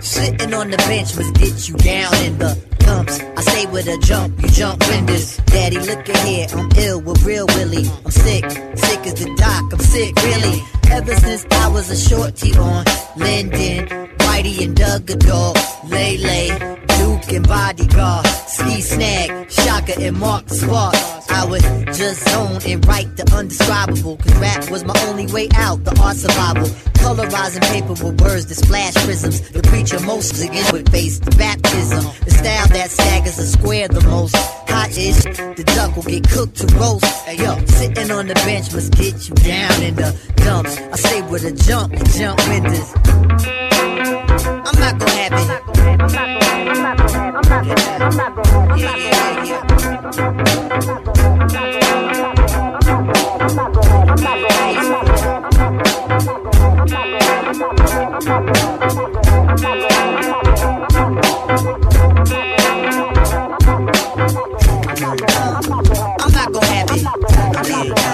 Sitting on the bench must get you down in the thumps. I stay with a jump, you jump windows. Daddy, look at here, I'm ill with real Willie. I'm sick, sick as the doc, I'm sick, really. Ever since I was a shorty on Linden, Whitey and Doug a dog, Lele, Duke and Bodyguard, Ski Snag, Shaka and Mark Spark. I would just zone and write the undescribable, cause rap was my only way out, the art survival. Colorizing paper with words that splash prisms. The preacher most again would face the baptism. The style that staggers a square the most. Hot ish, the duck will get cooked to roast. Hey yo, sitting on the bench must get you down in the dumps. I say with a jump, jump windows. I'm I'm not gonna have it. I'm not gonna have it.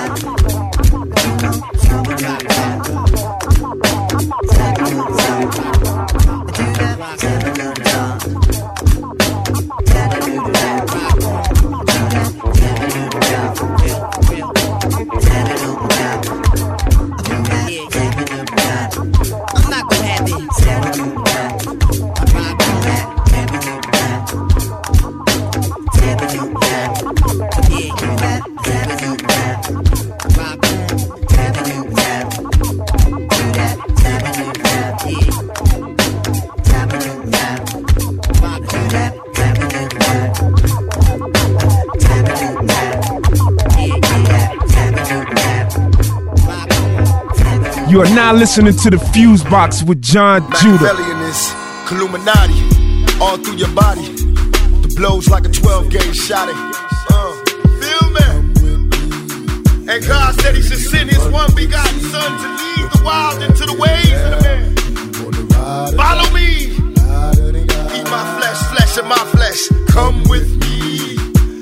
You are now listening to the Fusebox with John Judah. Illuminati all through your body. The blows like a 12 gauge shot. Uh, feel me? And God said He should send His one begotten Son to lead the wild into the ways of the man. Follow me. Eat my flesh, flesh of my flesh. Come with me.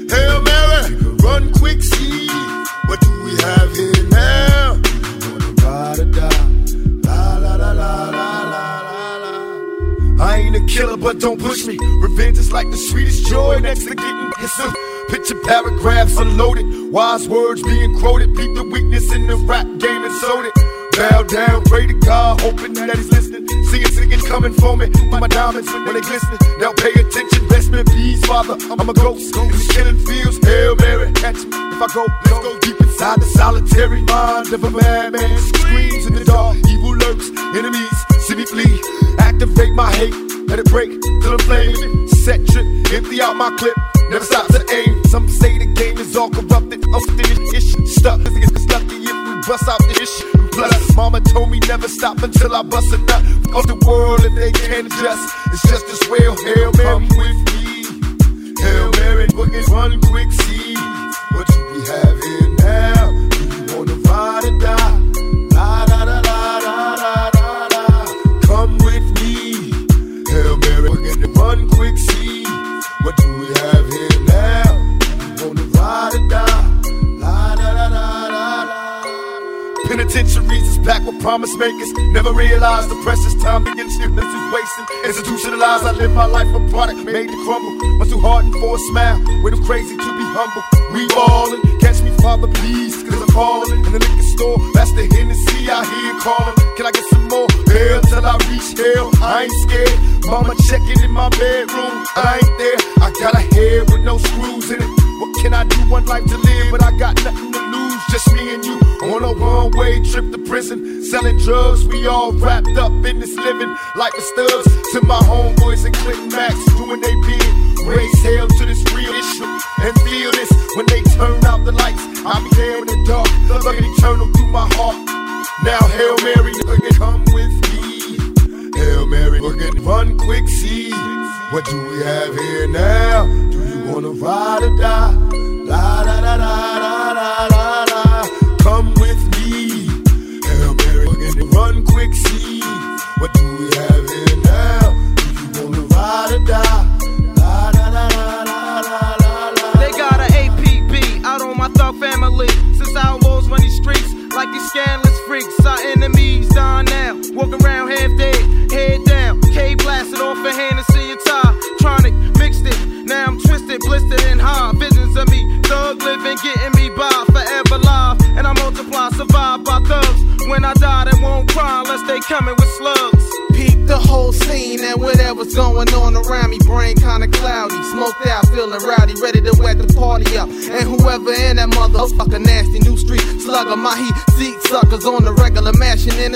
Hail Mary, run quick, see. What do we have here killer, but don't push me. Revenge is like the sweetest joy next to getting kissed. Picture paragraphs unloaded, wise words being quoted. Beat the weakness in the rap game and sold it. Bow down, pray to God, hoping that He's listening. See it singing coming for me. My diamonds when they glistening. Now pay attention, best man, peace, Father. I'm a ghost. In the killing fields, Hail Mary, catch me if I go. Let's go deep inside the solitary mind of a madman. Screams in the dark, evil lurks, enemies see me flee. Activate my hate, let it break till the flame. Set trip, empty out my clip. Never stop to aim. Some say the game is all corrupted. I'm still ish. Stuck, cause it's lucky if we bust out the ish. Plus, mama told me never stop until I bust a nut. Of the world if they can't adjust. It's just as well. Hail Mary, come with me. Hail Mary, boogie, run quick, see what we have what do we have here now. Wanna ride or die? Penitentiaries is packed with promise makers. Never realized the precious time begins. This is wasting. Institutionalized, I live my life a product made to crumble. Much too hardened for a smile. Way too crazy to be humble. We ballin', catch me, Father, please. Cause I'm falling in the liquor store. That's the Hennessy I hear calling. Can I get some more? Hell till I reach hell. I ain't scared. Mama checking in my bedroom. I ain't there. I got a head with no screws in it. What can I do? One life to live, but I got nothing to lose. Just me and you on a one way trip to prison. Selling drugs, we all wrapped up in this living like the studs. To my homeboys and Clinton Max doing they bid. Raise hell to this real issue and feel this when they turn out the lights. I'll be there in the dark, looking eternal through my heart. Now, Hail Mary, nigga, come with me. Hail Mary, nigga, run quick, see. What do we have here now? Do you wanna ride or die? La da da da da da da da. Run quick, see. What do we have here now? Do you wanna ride or die?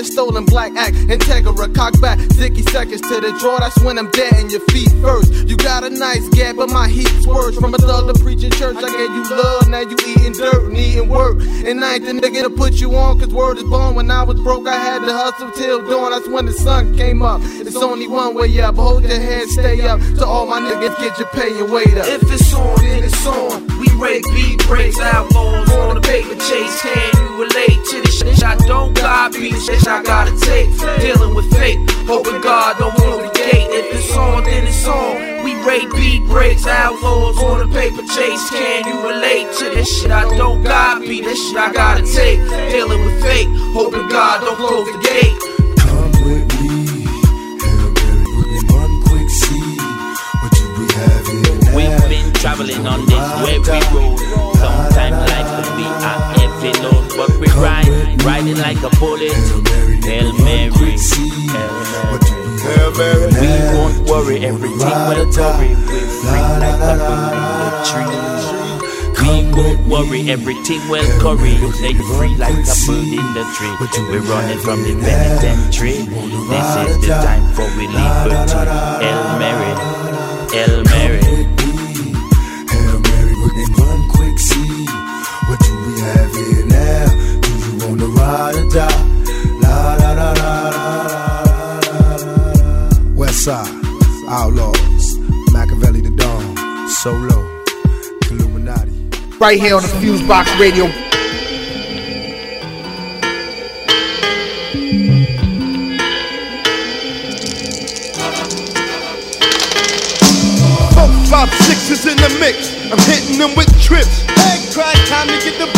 Stolen black act. Integra, cock back, zicky seconds to the draw. That's when I'm dead in your feet first. You got a nice gap, but my heat's worse. From a thug to preaching church, I gave you love, now you eating dirt, needing work. And I ain't the nigga to put you on, cause word is born. When I was broke, I had to hustle till dawn. That's when the sun came up. It's only one way up. Hold your head, stay up. To all my niggas, get your pay and wait up. If it's on, then it's on. We rake beat breaks, outlaws on the paper chase. Can you relate to the shit I don't got? Be the shit I gotta take. Dealing with fate, hoping God don't close the gate. If it's on, then it's on. We rake beat breaks, outlaws on the paper chase. Can you relate to this shit I don't got? Be the shit I gotta take. Dealing with fate, hoping God don't close the gate. Come with me, Hail Mary, with me one quick see what you be having We've been traveling on this weary road. Sometimes life can be a load, but we ride, riding like a bullet. Hail Mary, Hail Mary. We won't worry, everything will worry. We're free like a the tree. We won't worry, everything will curry. Stay free like a bird in the tree. We're running from the penitentiary. This is the time for we liberty. Hail Mary, Hail Mary. a ride or die. La la la la la la. Westside, outlaws, Makaveli the Don, Solo, Illuminati. Right here on the Fusebox Radio. Four, five, six is in the mix. I'm hitting them with trips. Hey, cry time to get the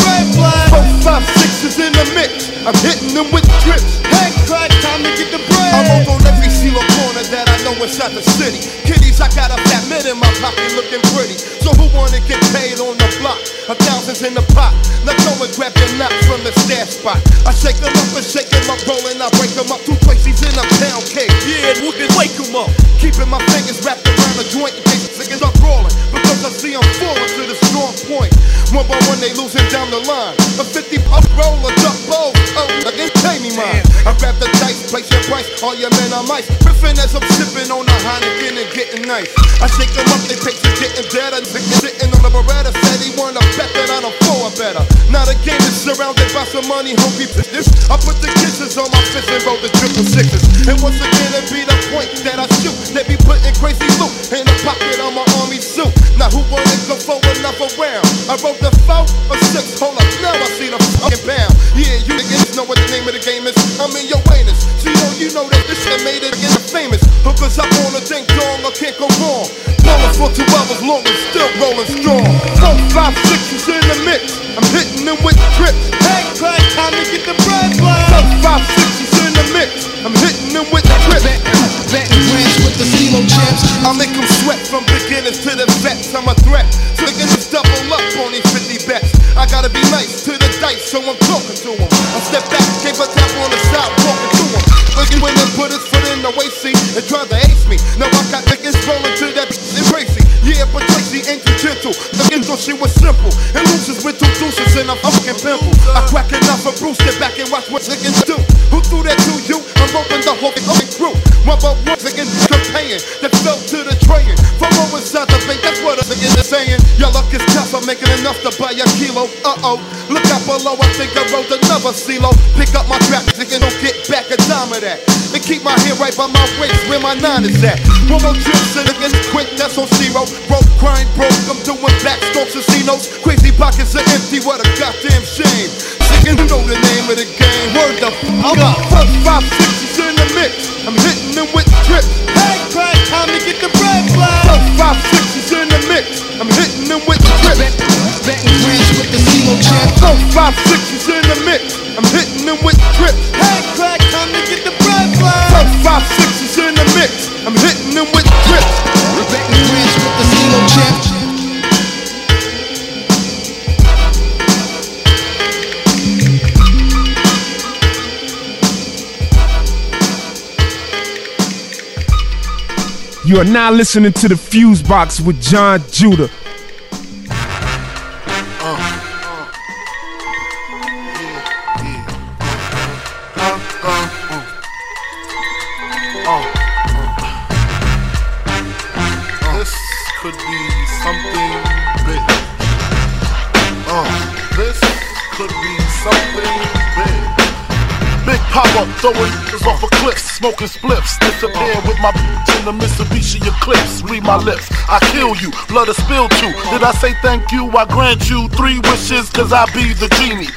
five, six is in the mix. I'm hitting them with trips. Hey, crack, time to get the bread. I'm up on every single corner that I know inside the city. Kiddies, I got a fat mid in my pocket looking pretty. So who wanna get paid on the block? A thousand's in the pot. Now go and grab your nuts from the stash spot. I shake them up and shake them up, rolling. I break them up. Two places in a pound cake. Yeah, we can wake them up. Keeping my fingers wrapped around the joint in case niggas up rolling. Because I see I'm falling to the strong point. One by one, they losing down the line. A 50 puff roll, a duck bowl. Oh, again, pay me mine. I grab the dice, place your price. All your men are mice. Riffing as I'm sipping on the Heineken and getting nice. I shake them up, they pace are getting better. Niggas Sitting on the Beretta, said he wanna bet that I don't flow better. Now the game is surrounded by some money, hungry business. I put the kisses on my fist and roll the triple sixes. And once again, it be the point that I shoot. They be putting crazy loot in the pocket of my army suit. Now who wanna go for another round? I wrote the four or six. Hold up, now I see the fucking pound. Yeah, you niggas know what the name of the game is. I'm in your anus. See, oh, you know that this shit made it again famous. Hookers up on a ding dong, I can't go wrong. Ballin' for two hours long and still rolling strong. Four, five, six is in the mix. I'm hitting them with trips. Hey, crack, time to get the bread fly. Four, five, six is in the mix. I'm hitting them with the trips. Betting brands with the CeeLo champs. I make them sweat from beginners to the I'm a threat. So just double up on these 50 bets. I gotta be nice to the dice, so I'm talking to them. I step back, gave a tap on the side, walking to them. Looking when they put his foot in the waist seat and tried to ace me. Now I got niggas rolling to that and crazy. Yeah, but Tracy ain't too gentle. Looking thought she was simple. And loses with two deuces and a fucking pimple. I crack enough for Bruce, sit back and watch what niggas do. Who threw that to you? I'm roping the whole fucking crew. One by one, niggas compaying that fell to the train. From over inside the bank, that's what a nigga saying. Your luck is tough, I'm making enough to buy a kilo. Uh oh, look out below, I think I wrote another CeeLo. Pick up my trap, nigga, don't get back a dime of that. And keep my hair right by my waist, where my nine is at. One more trips and again, quick, that's on zero. Broke, crying, broke, I'm doing black strokes, casinos. Crazy pockets are empty, what a goddamn shame. Singing, you know the name of the game. Word the fuck up. Four, five, six is in the mix. I'm hitting them with trips. Hey, crack, time to get the bread fly. Four, five, six mix. I'm hitting them with trips. Betting brands with the CeeLo champ. Four, five, six is in the mix. I'm hitting them with trips. Hey, crack, time to get the bread fly. Four, five, six is in the mix. I'm hitting them with trips. Betting You are now listening to the Fusebox with John Judah. This could be something Up, throwing niggas off a cliff, smoking spliffs, disappear with my bitch in the Mitsubishi Eclipse. Read my lips, I kill you, blood is spilled too. Did I say thank you? I grant you three wishes, cause I be the genie.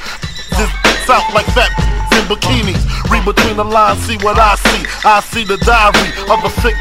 This out like fat in bikinis. Read between the lines, see what I see. I see the diary of a sick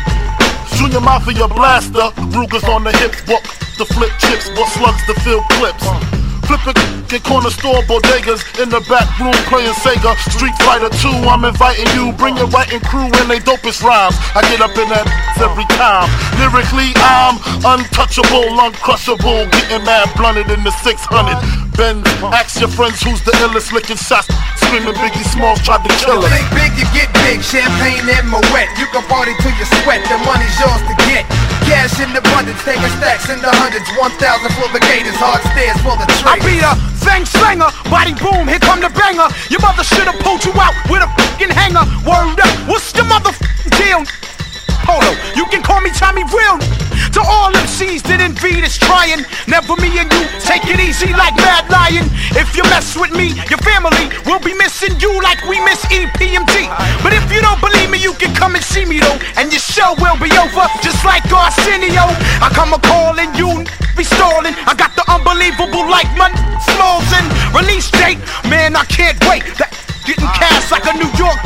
Junior Mafia blaster, Ruger's on the hip, walk the flip chips, what slugs to fill clips. Flipping in corner store bodegas in the back room playing Sega. Street Fighter 2, I'm inviting you. Bring your writing crew and they dopest rhymes. I get up in that every time. Lyrically, I'm untouchable, uncrushable. Getting mad blunted in the 600. Ben, ask your friends who's the illest licking shots. Screaming Biggie Smalls tried to kill us. Think big, you get big. Champagne and Moet. You can party till you sweat. The money's yours to get. Cash in abundance, taking stacks in the hundreds. One thousand for the gators, hard stairs for the I traders. be the Fang Slanger, body boom, here come the banger. Your mother should've pulled you out with a fucking hanger. Word up, what's the motherfucking deal? Polo, you can call me Tommy Real. To all MCs that envy this trying, never me and you, take it easy like Mad Lion. If you mess with me, your family will be missing you like we miss E EPMD. But if you don't believe me, you can come and see me though, and your show will be over, just like Arsenio. I come a calling you, be stalling. I got the unbelievable like my smalls and release date. Man, I can't wait. That getting cast like a New York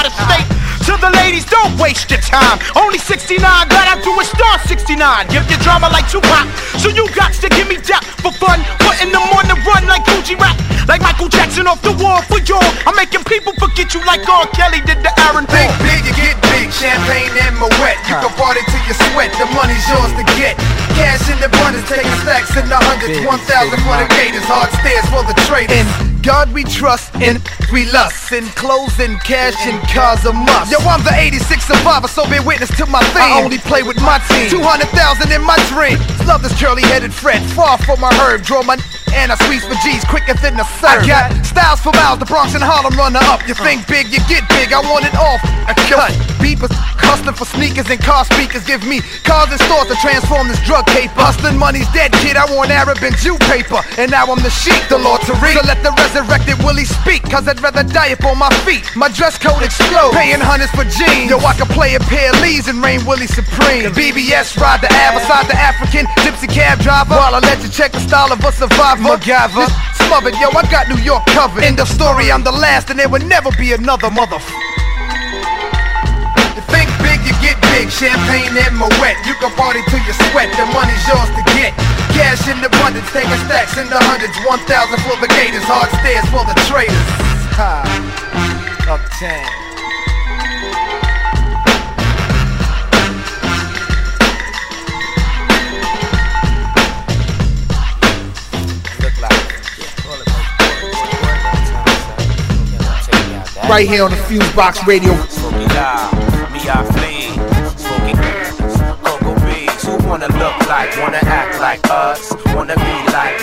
out of state. To the ladies, don't waste your time. Only 69, glad I do a star 69. Give your drama like Tupac. So you got to give me that for fun. Putting them on the run like Gucci rap. Like Michael Jackson off the wall for y'all. I'm making people forget you like R. Kelly did to Aaron Think big, you get big. Champagne and Moet. You can party till you sweat. The money's yours to get. Cash in the abundance, taking stacks in the hundreds. One thousand for the gators, hard stairs for the traders. In God we trust, in we lust. In clothes and cash and cars a must. Yo, I'm the 86 survivor, so bear witness to my thing. I only play with my team. 200,000 in my dream. Love this curly headed Fred, far from my herb. Draw my and I squeeze for G's quicker than the serve. I got styles for miles, the Bronx and Harlem runner up. You think big, you get big. I want it off a cut. Beepers, hustling for sneakers and car speakers. Give me cars and stores to transform this drug caper. Hustling money's dead, kid. I want Arab and Jew paper. And now I'm the sheik, the Lord Tariq. So let the resurrected Willie speak, cause I'd rather die up on my feet. My dress code explodes. Paying hundreds for jeans. Yo, I can play a pair of Lees and reign Willie Supreme. The BBS ride the beside the African gypsy cab driver. While I let you check the style of a survivor. MacGyver. Smothered, yo, I got New York covered. End of story, I'm the last, and there will never be another motherfucker. You think big, you get big. Champagne and Moet. You can party till you sweat. The money's yours to get. Cash in abundance, taking stacks in the hundreds. One thousand for the gators, hard stairs for the traders. Ha. Uptown. Right here on the Fusebox Radio. Wanna look like, wanna act like us, wanna be like,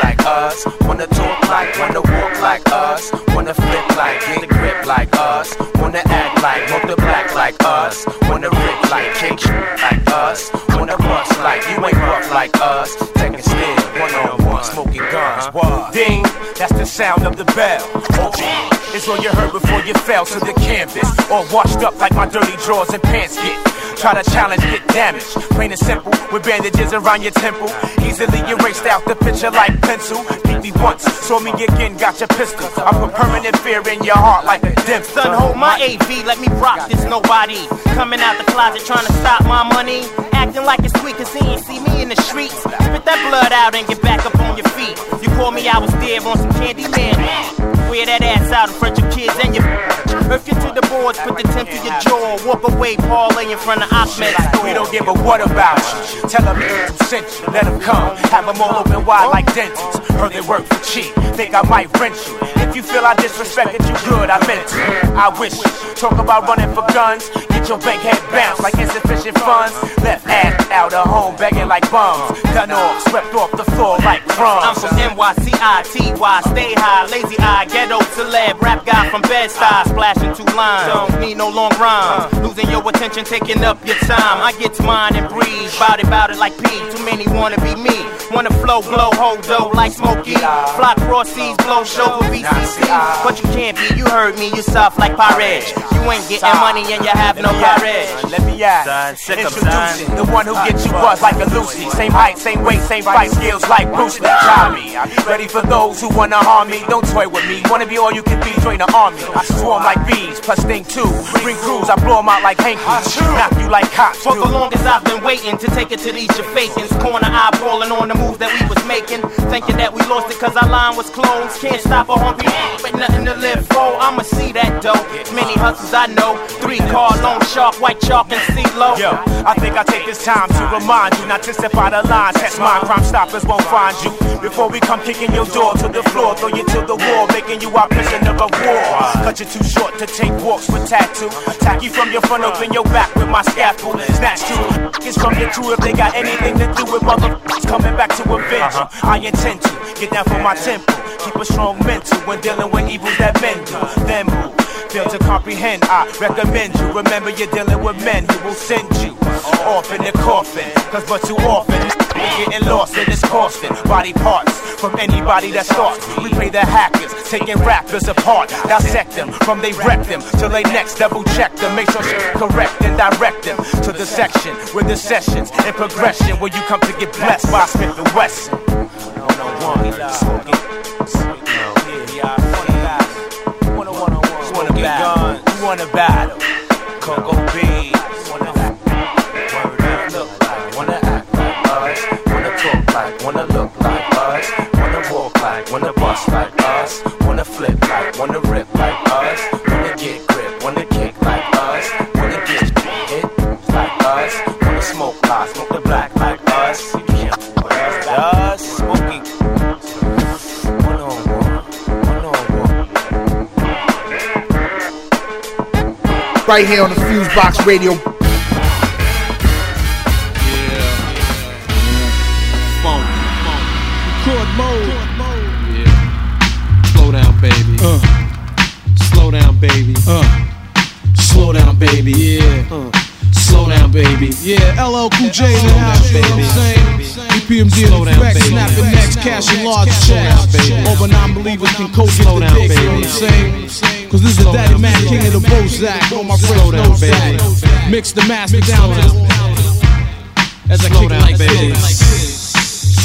like us, wanna talk like, wanna walk like us, wanna flip like, get a grip like us, wanna act like, walk the black like us, wanna rip like, kick like us, wanna bust like, you ain't rough like us, taking still, one on one, smoking guns. What? Ding, that's the sound of the bell. Okay. It's all you heard before you fell to the canvas. all washed up like my dirty drawers and pants get. Try to challenge, get damaged. Plain and simple, with bandages around your temple. Easily erased out the picture like pencil. Beat me once, saw me again, got your pistol. I put permanent fear in your heart like a dim. Son, hold my AV, let me rock this nobody. Coming out the closet trying to stop my money. Acting like it's sweet cause he ain't see me in the streets. Spit that blood out and get back up on your feet. You call me, I was there on some candy man. Wear that ass out in front of kids and your If you to the boards, put the 10 to your jaw. Walk away, parlay in front of Ahmed. We don't give a what about you. Tell them who sent you, let them come. Have them all open wide like dentists. Heard they work for cheap, think I might rent you. If you feel I disrespected you, good, I meant it. I wish. Talk about running for guns, get your bank head bounced like insufficient funds. Left ass out of home begging like bums. Done off, swept off the floor like crumbs. I'm from NYCITY, stay high, lazy eye, ghetto celeb, rap guy from Bed-Stuy, splashing two lines. Don't need no long rhymes, uh. losing your attention, taking up your time. I get mine and breathe, bout it, bout it like P. Too many wanna be me, wanna flow, blow, hold dough like Smokey. Fly cross seas, blow show with VCC. But you can't be, you heard me, you soft like Pirate. You ain't getting money and you have no courage. Let me ask. Introducing the one who gets you buzzed like a Lucy. Same height, same weight, same fight skills like Bruce Lee. Ah! Try me. I be ready for those who wanna harm me. Don't toy with me. Wanna be all you can be, join the army. I swarm like bees, plus sting too. Bring crews, I blow 'em out like hankies. Ah, Knock you like cops. For the longest I've been waiting to take it to these fakins. Corner eyeballing on the moves that we was making. Thinking that we lost it cause our line was closed. Can't stop a honky, but nothing to live for. I'ma see that dough. Many hustles I know. Three car, long shark, white chalk, and CeeLo. Yo, I think I take this time to remind you not to step out of line. Test mine, crime stoppers won't find you. Before we come kicking your door to the floor, throw you to the wall, making you our prisoner of war. Cut you too short to take walks with tattoo. Attack you from your front, open your back with my scaffold. Snatch two it's from your crew if they got anything to do with motherfuckers coming back to avenge you. Uh-huh. I intend to get down for my temple, keep a strong mental when dealing with evils that men do. Then move. Fail to comprehend, I recommend you. Remember, you're dealing with men who will send you off in the coffin. Cause but too often, you're getting lost in this costing. Body parts from anybody that starts. We play the hackers, taking rappers apart. Dissect them from they wreck them till they next double check them. Make sure correct and direct them to the section with the sessions in progression where you come to get blessed by Smith and Wesson. Wanna battle? You wanna battle? Coco B. Wanna act look like, wanna act like us. Wanna talk like, wanna look like us. Wanna walk like, wanna bust like us. Wanna flip like, wanna rip like us. Right here on the Fusebox Radio. Record mode. Yeah. Slow down, baby. Uh. Slow down, baby. Uh. Slow down, baby. Yeah. Uh. Slow down, baby. Yeah, LL Cool J in the house, you know what I'm saying? EPMD Slow and down, effect, snapping necks, cashing large checks. Over non-believers can coach Slow the down, dick, you know baby. what I'm saying? Cause this is the daddy man, king of the Bozak. All my Slow friends down, baby. Mix the master down to the as I Slow kick it like baby. this.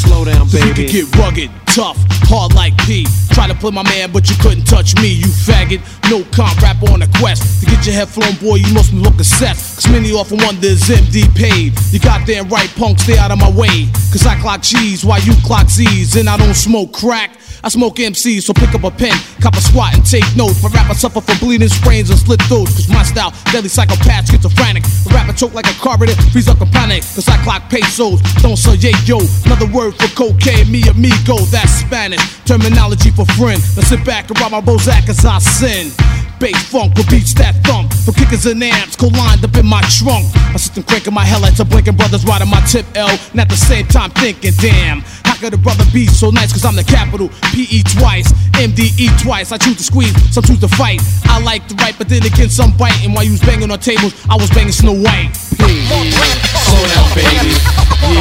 Slow down, So you baby. could get rugged, tough, hard like P. Try to play my man, but you couldn't touch me, you faggot. No comp rapper on a quest. To get your head flown, boy, you must look a set. Cause many often wonder is MD paid. You got damn right, punk, stay out of my way. Cause I clock G's while you clock Z's. And I don't smoke crack. I smoke MCs, so pick up a pen, cop a squat and take notes. My rapper suffer from bleeding sprains and slit throats. Cause my style, deadly psychopath, schizophrenic. A rapper choke like a carburetor, freeze up a panic. Cause I clock pesos, don't say yo. Another word for cocaine, me amigo, Spanish. Terminology for friend. Now sit back and rob my Bozak as I sin. Bass funk with beats that thump. For kickers and amps, co-lined up in my trunk. My system cranking my headlights are blinking, brothers riding my tip L. And at the same time thinking, damn, could a brother be so nice? Cause I'm the capital, PE twice, MDE twice. I choose to squeeze, some choose to fight. I like to write, but then again, some biting. While you was banging on tables, I was banging Snow White. Slow down, baby.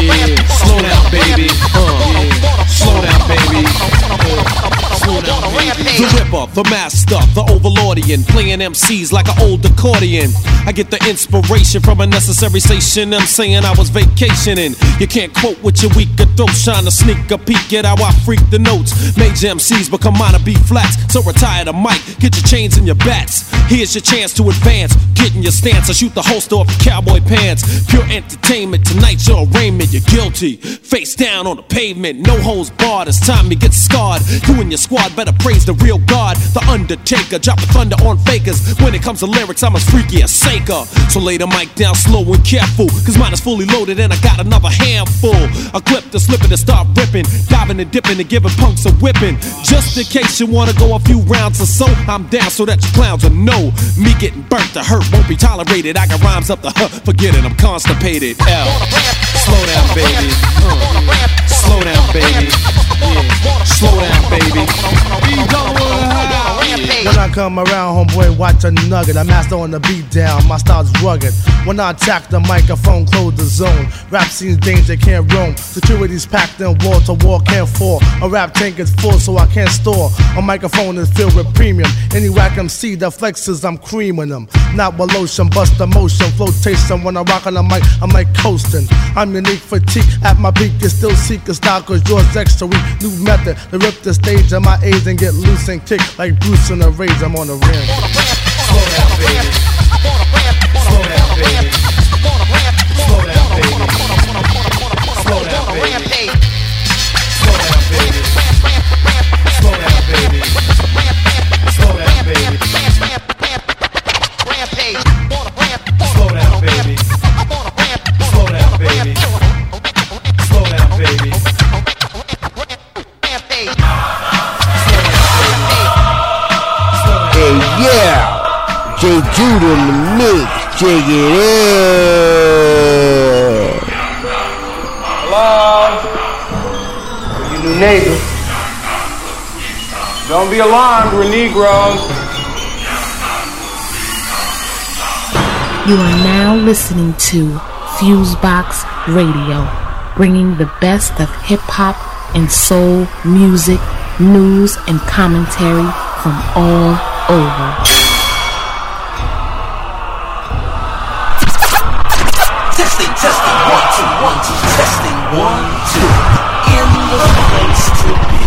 Yeah. Slow down, baby. Uh. Slow down, baby. Slow down, baby. The Ripper, the Master, the Overlordian, playing MCs like an old accordion. I get the inspiration from a necessary station. I'm saying I was vacationing. You can't quote with your weaker throat, trying to sneak a peek at how I freak the notes. Major MCs become minor B flats, so retire the mic, get your chains and your bats. Here's your chance to advance, get in your stance. I shoot the holster off your cowboy pants. Pure entertainment, tonight's your arraignment. You're guilty, face down on the pavement, no holes barred. It's time you get scarred. You and your squad better praise the real God, the Undertaker. Drop Dropping thunder on fakers. When it comes to lyrics, I'm as freaky as Saker. So lay the mic down slow and careful, cause mine is fully loaded and I got another handful. A clip to slip it and start ripping. Diving and dipping and giving punks a whipping. Just in case you wanna go a few rounds or so, I'm down so that you clowns will know. Me getting burnt to hurt won't be tolerated. I got rhymes up the huh, forget it, I'm constipated. L. Slow down, baby. Uh, slow down, baby. Yeah. Slow down, baby. Be done house. When I come around, homeboy, watch a nugget. I master on the beat down, my style's rugged. When I attack the microphone, close the zone. Rap scene's danger, can't roam. Security's packed in wall to wall, can't fall. A rap tank is full, so I can't store. A microphone is filled with premium. Any whack MC that flexes, I'm creaming them. Not with lotion, bust the motion, flotation. When I rock on the mic, I'm like coasting. I'm unique fatigue at my peak, you still seek a style, cause yours extra weak. New method to rip the stage of my age and get loose and kick like Bruce House in a rage, I'm on the rim. Slow down, baby. Slow down, baby. Slow down, baby. Slow down, baby. Slow down, baby. Slow down, baby. Slow down, baby. Slow down, baby. Slow down, baby. Yeah. J. Jude in the mix. Check it out. Hello? You new neighbor. Don't be alarmed, we're Negroes. You are now listening to Fusebox Radio, bringing the best of hip hop and soul music, news, and commentary from all over. Testing, testing, one, two, one, two, testing, one, two. In the place to be.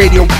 Radio.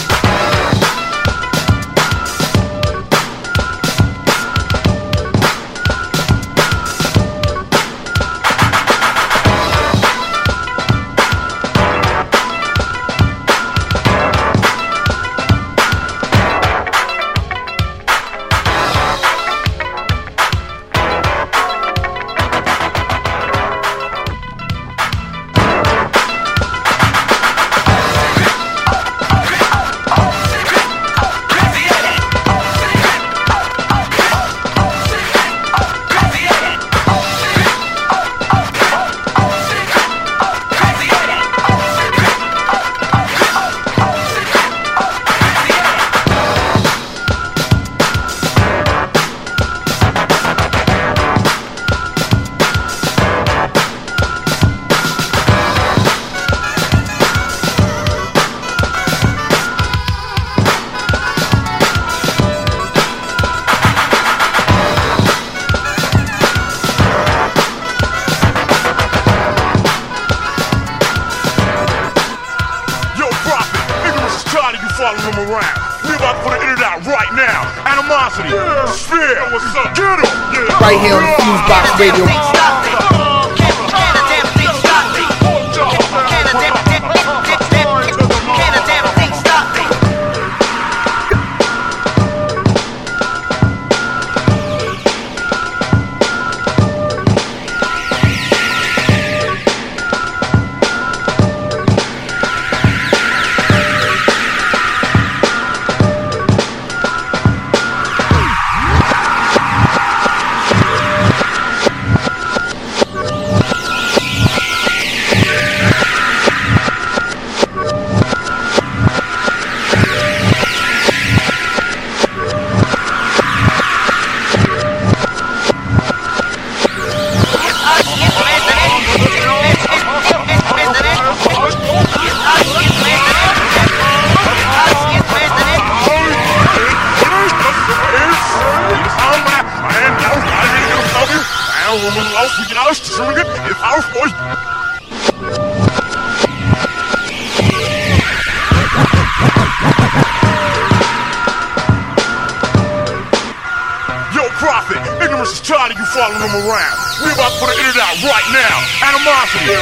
Yo, Prophet, ignorance is tired of you following them around. We about to put an internet out right now. Animosity,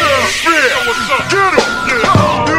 what's up? Get him! Yeah. Yeah.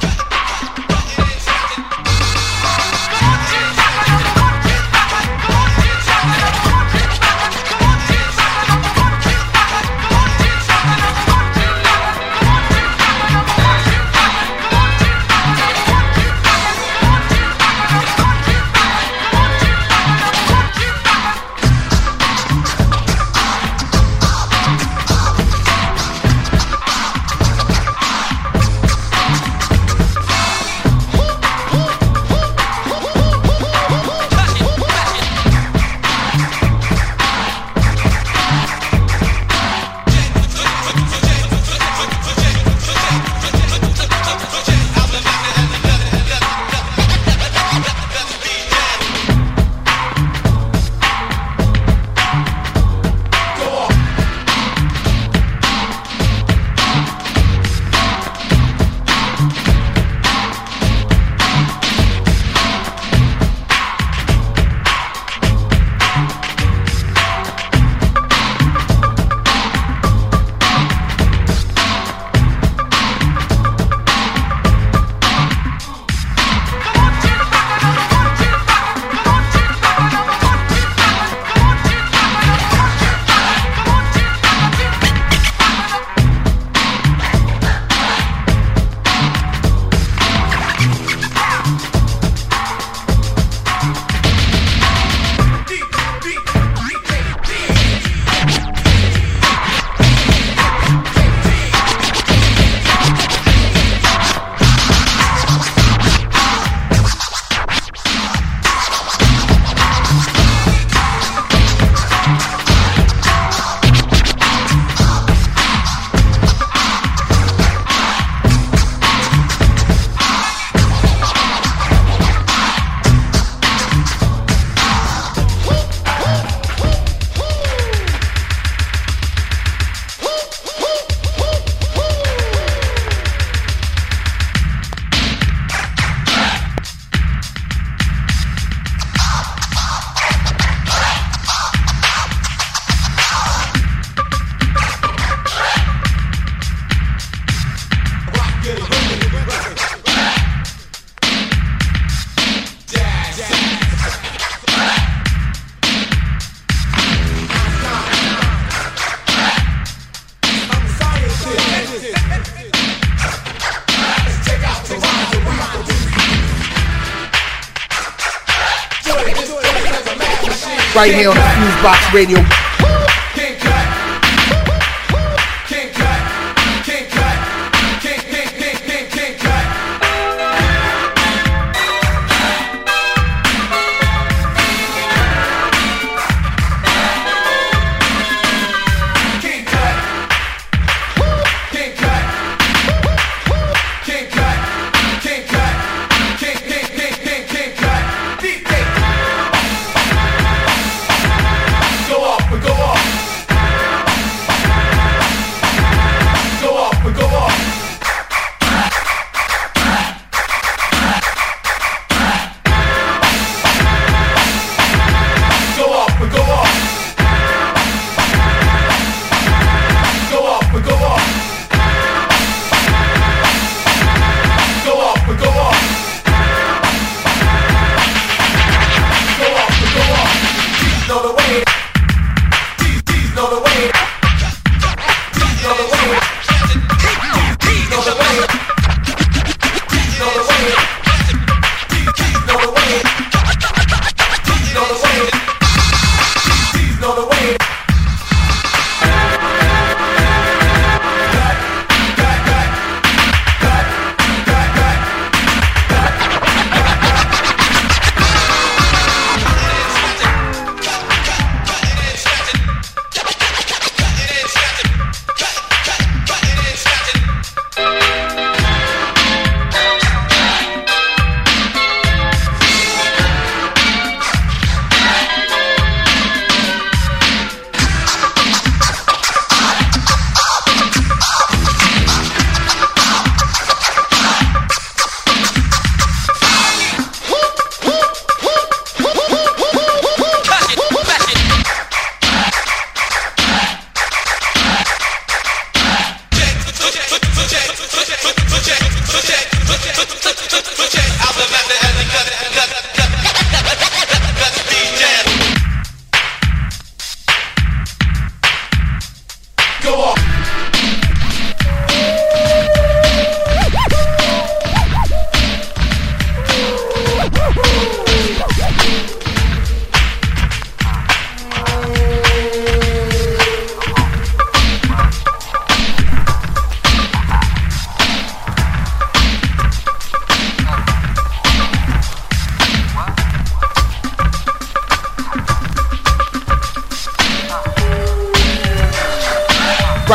Right here on Fusebox Radio.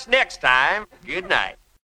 Us next time. Good night.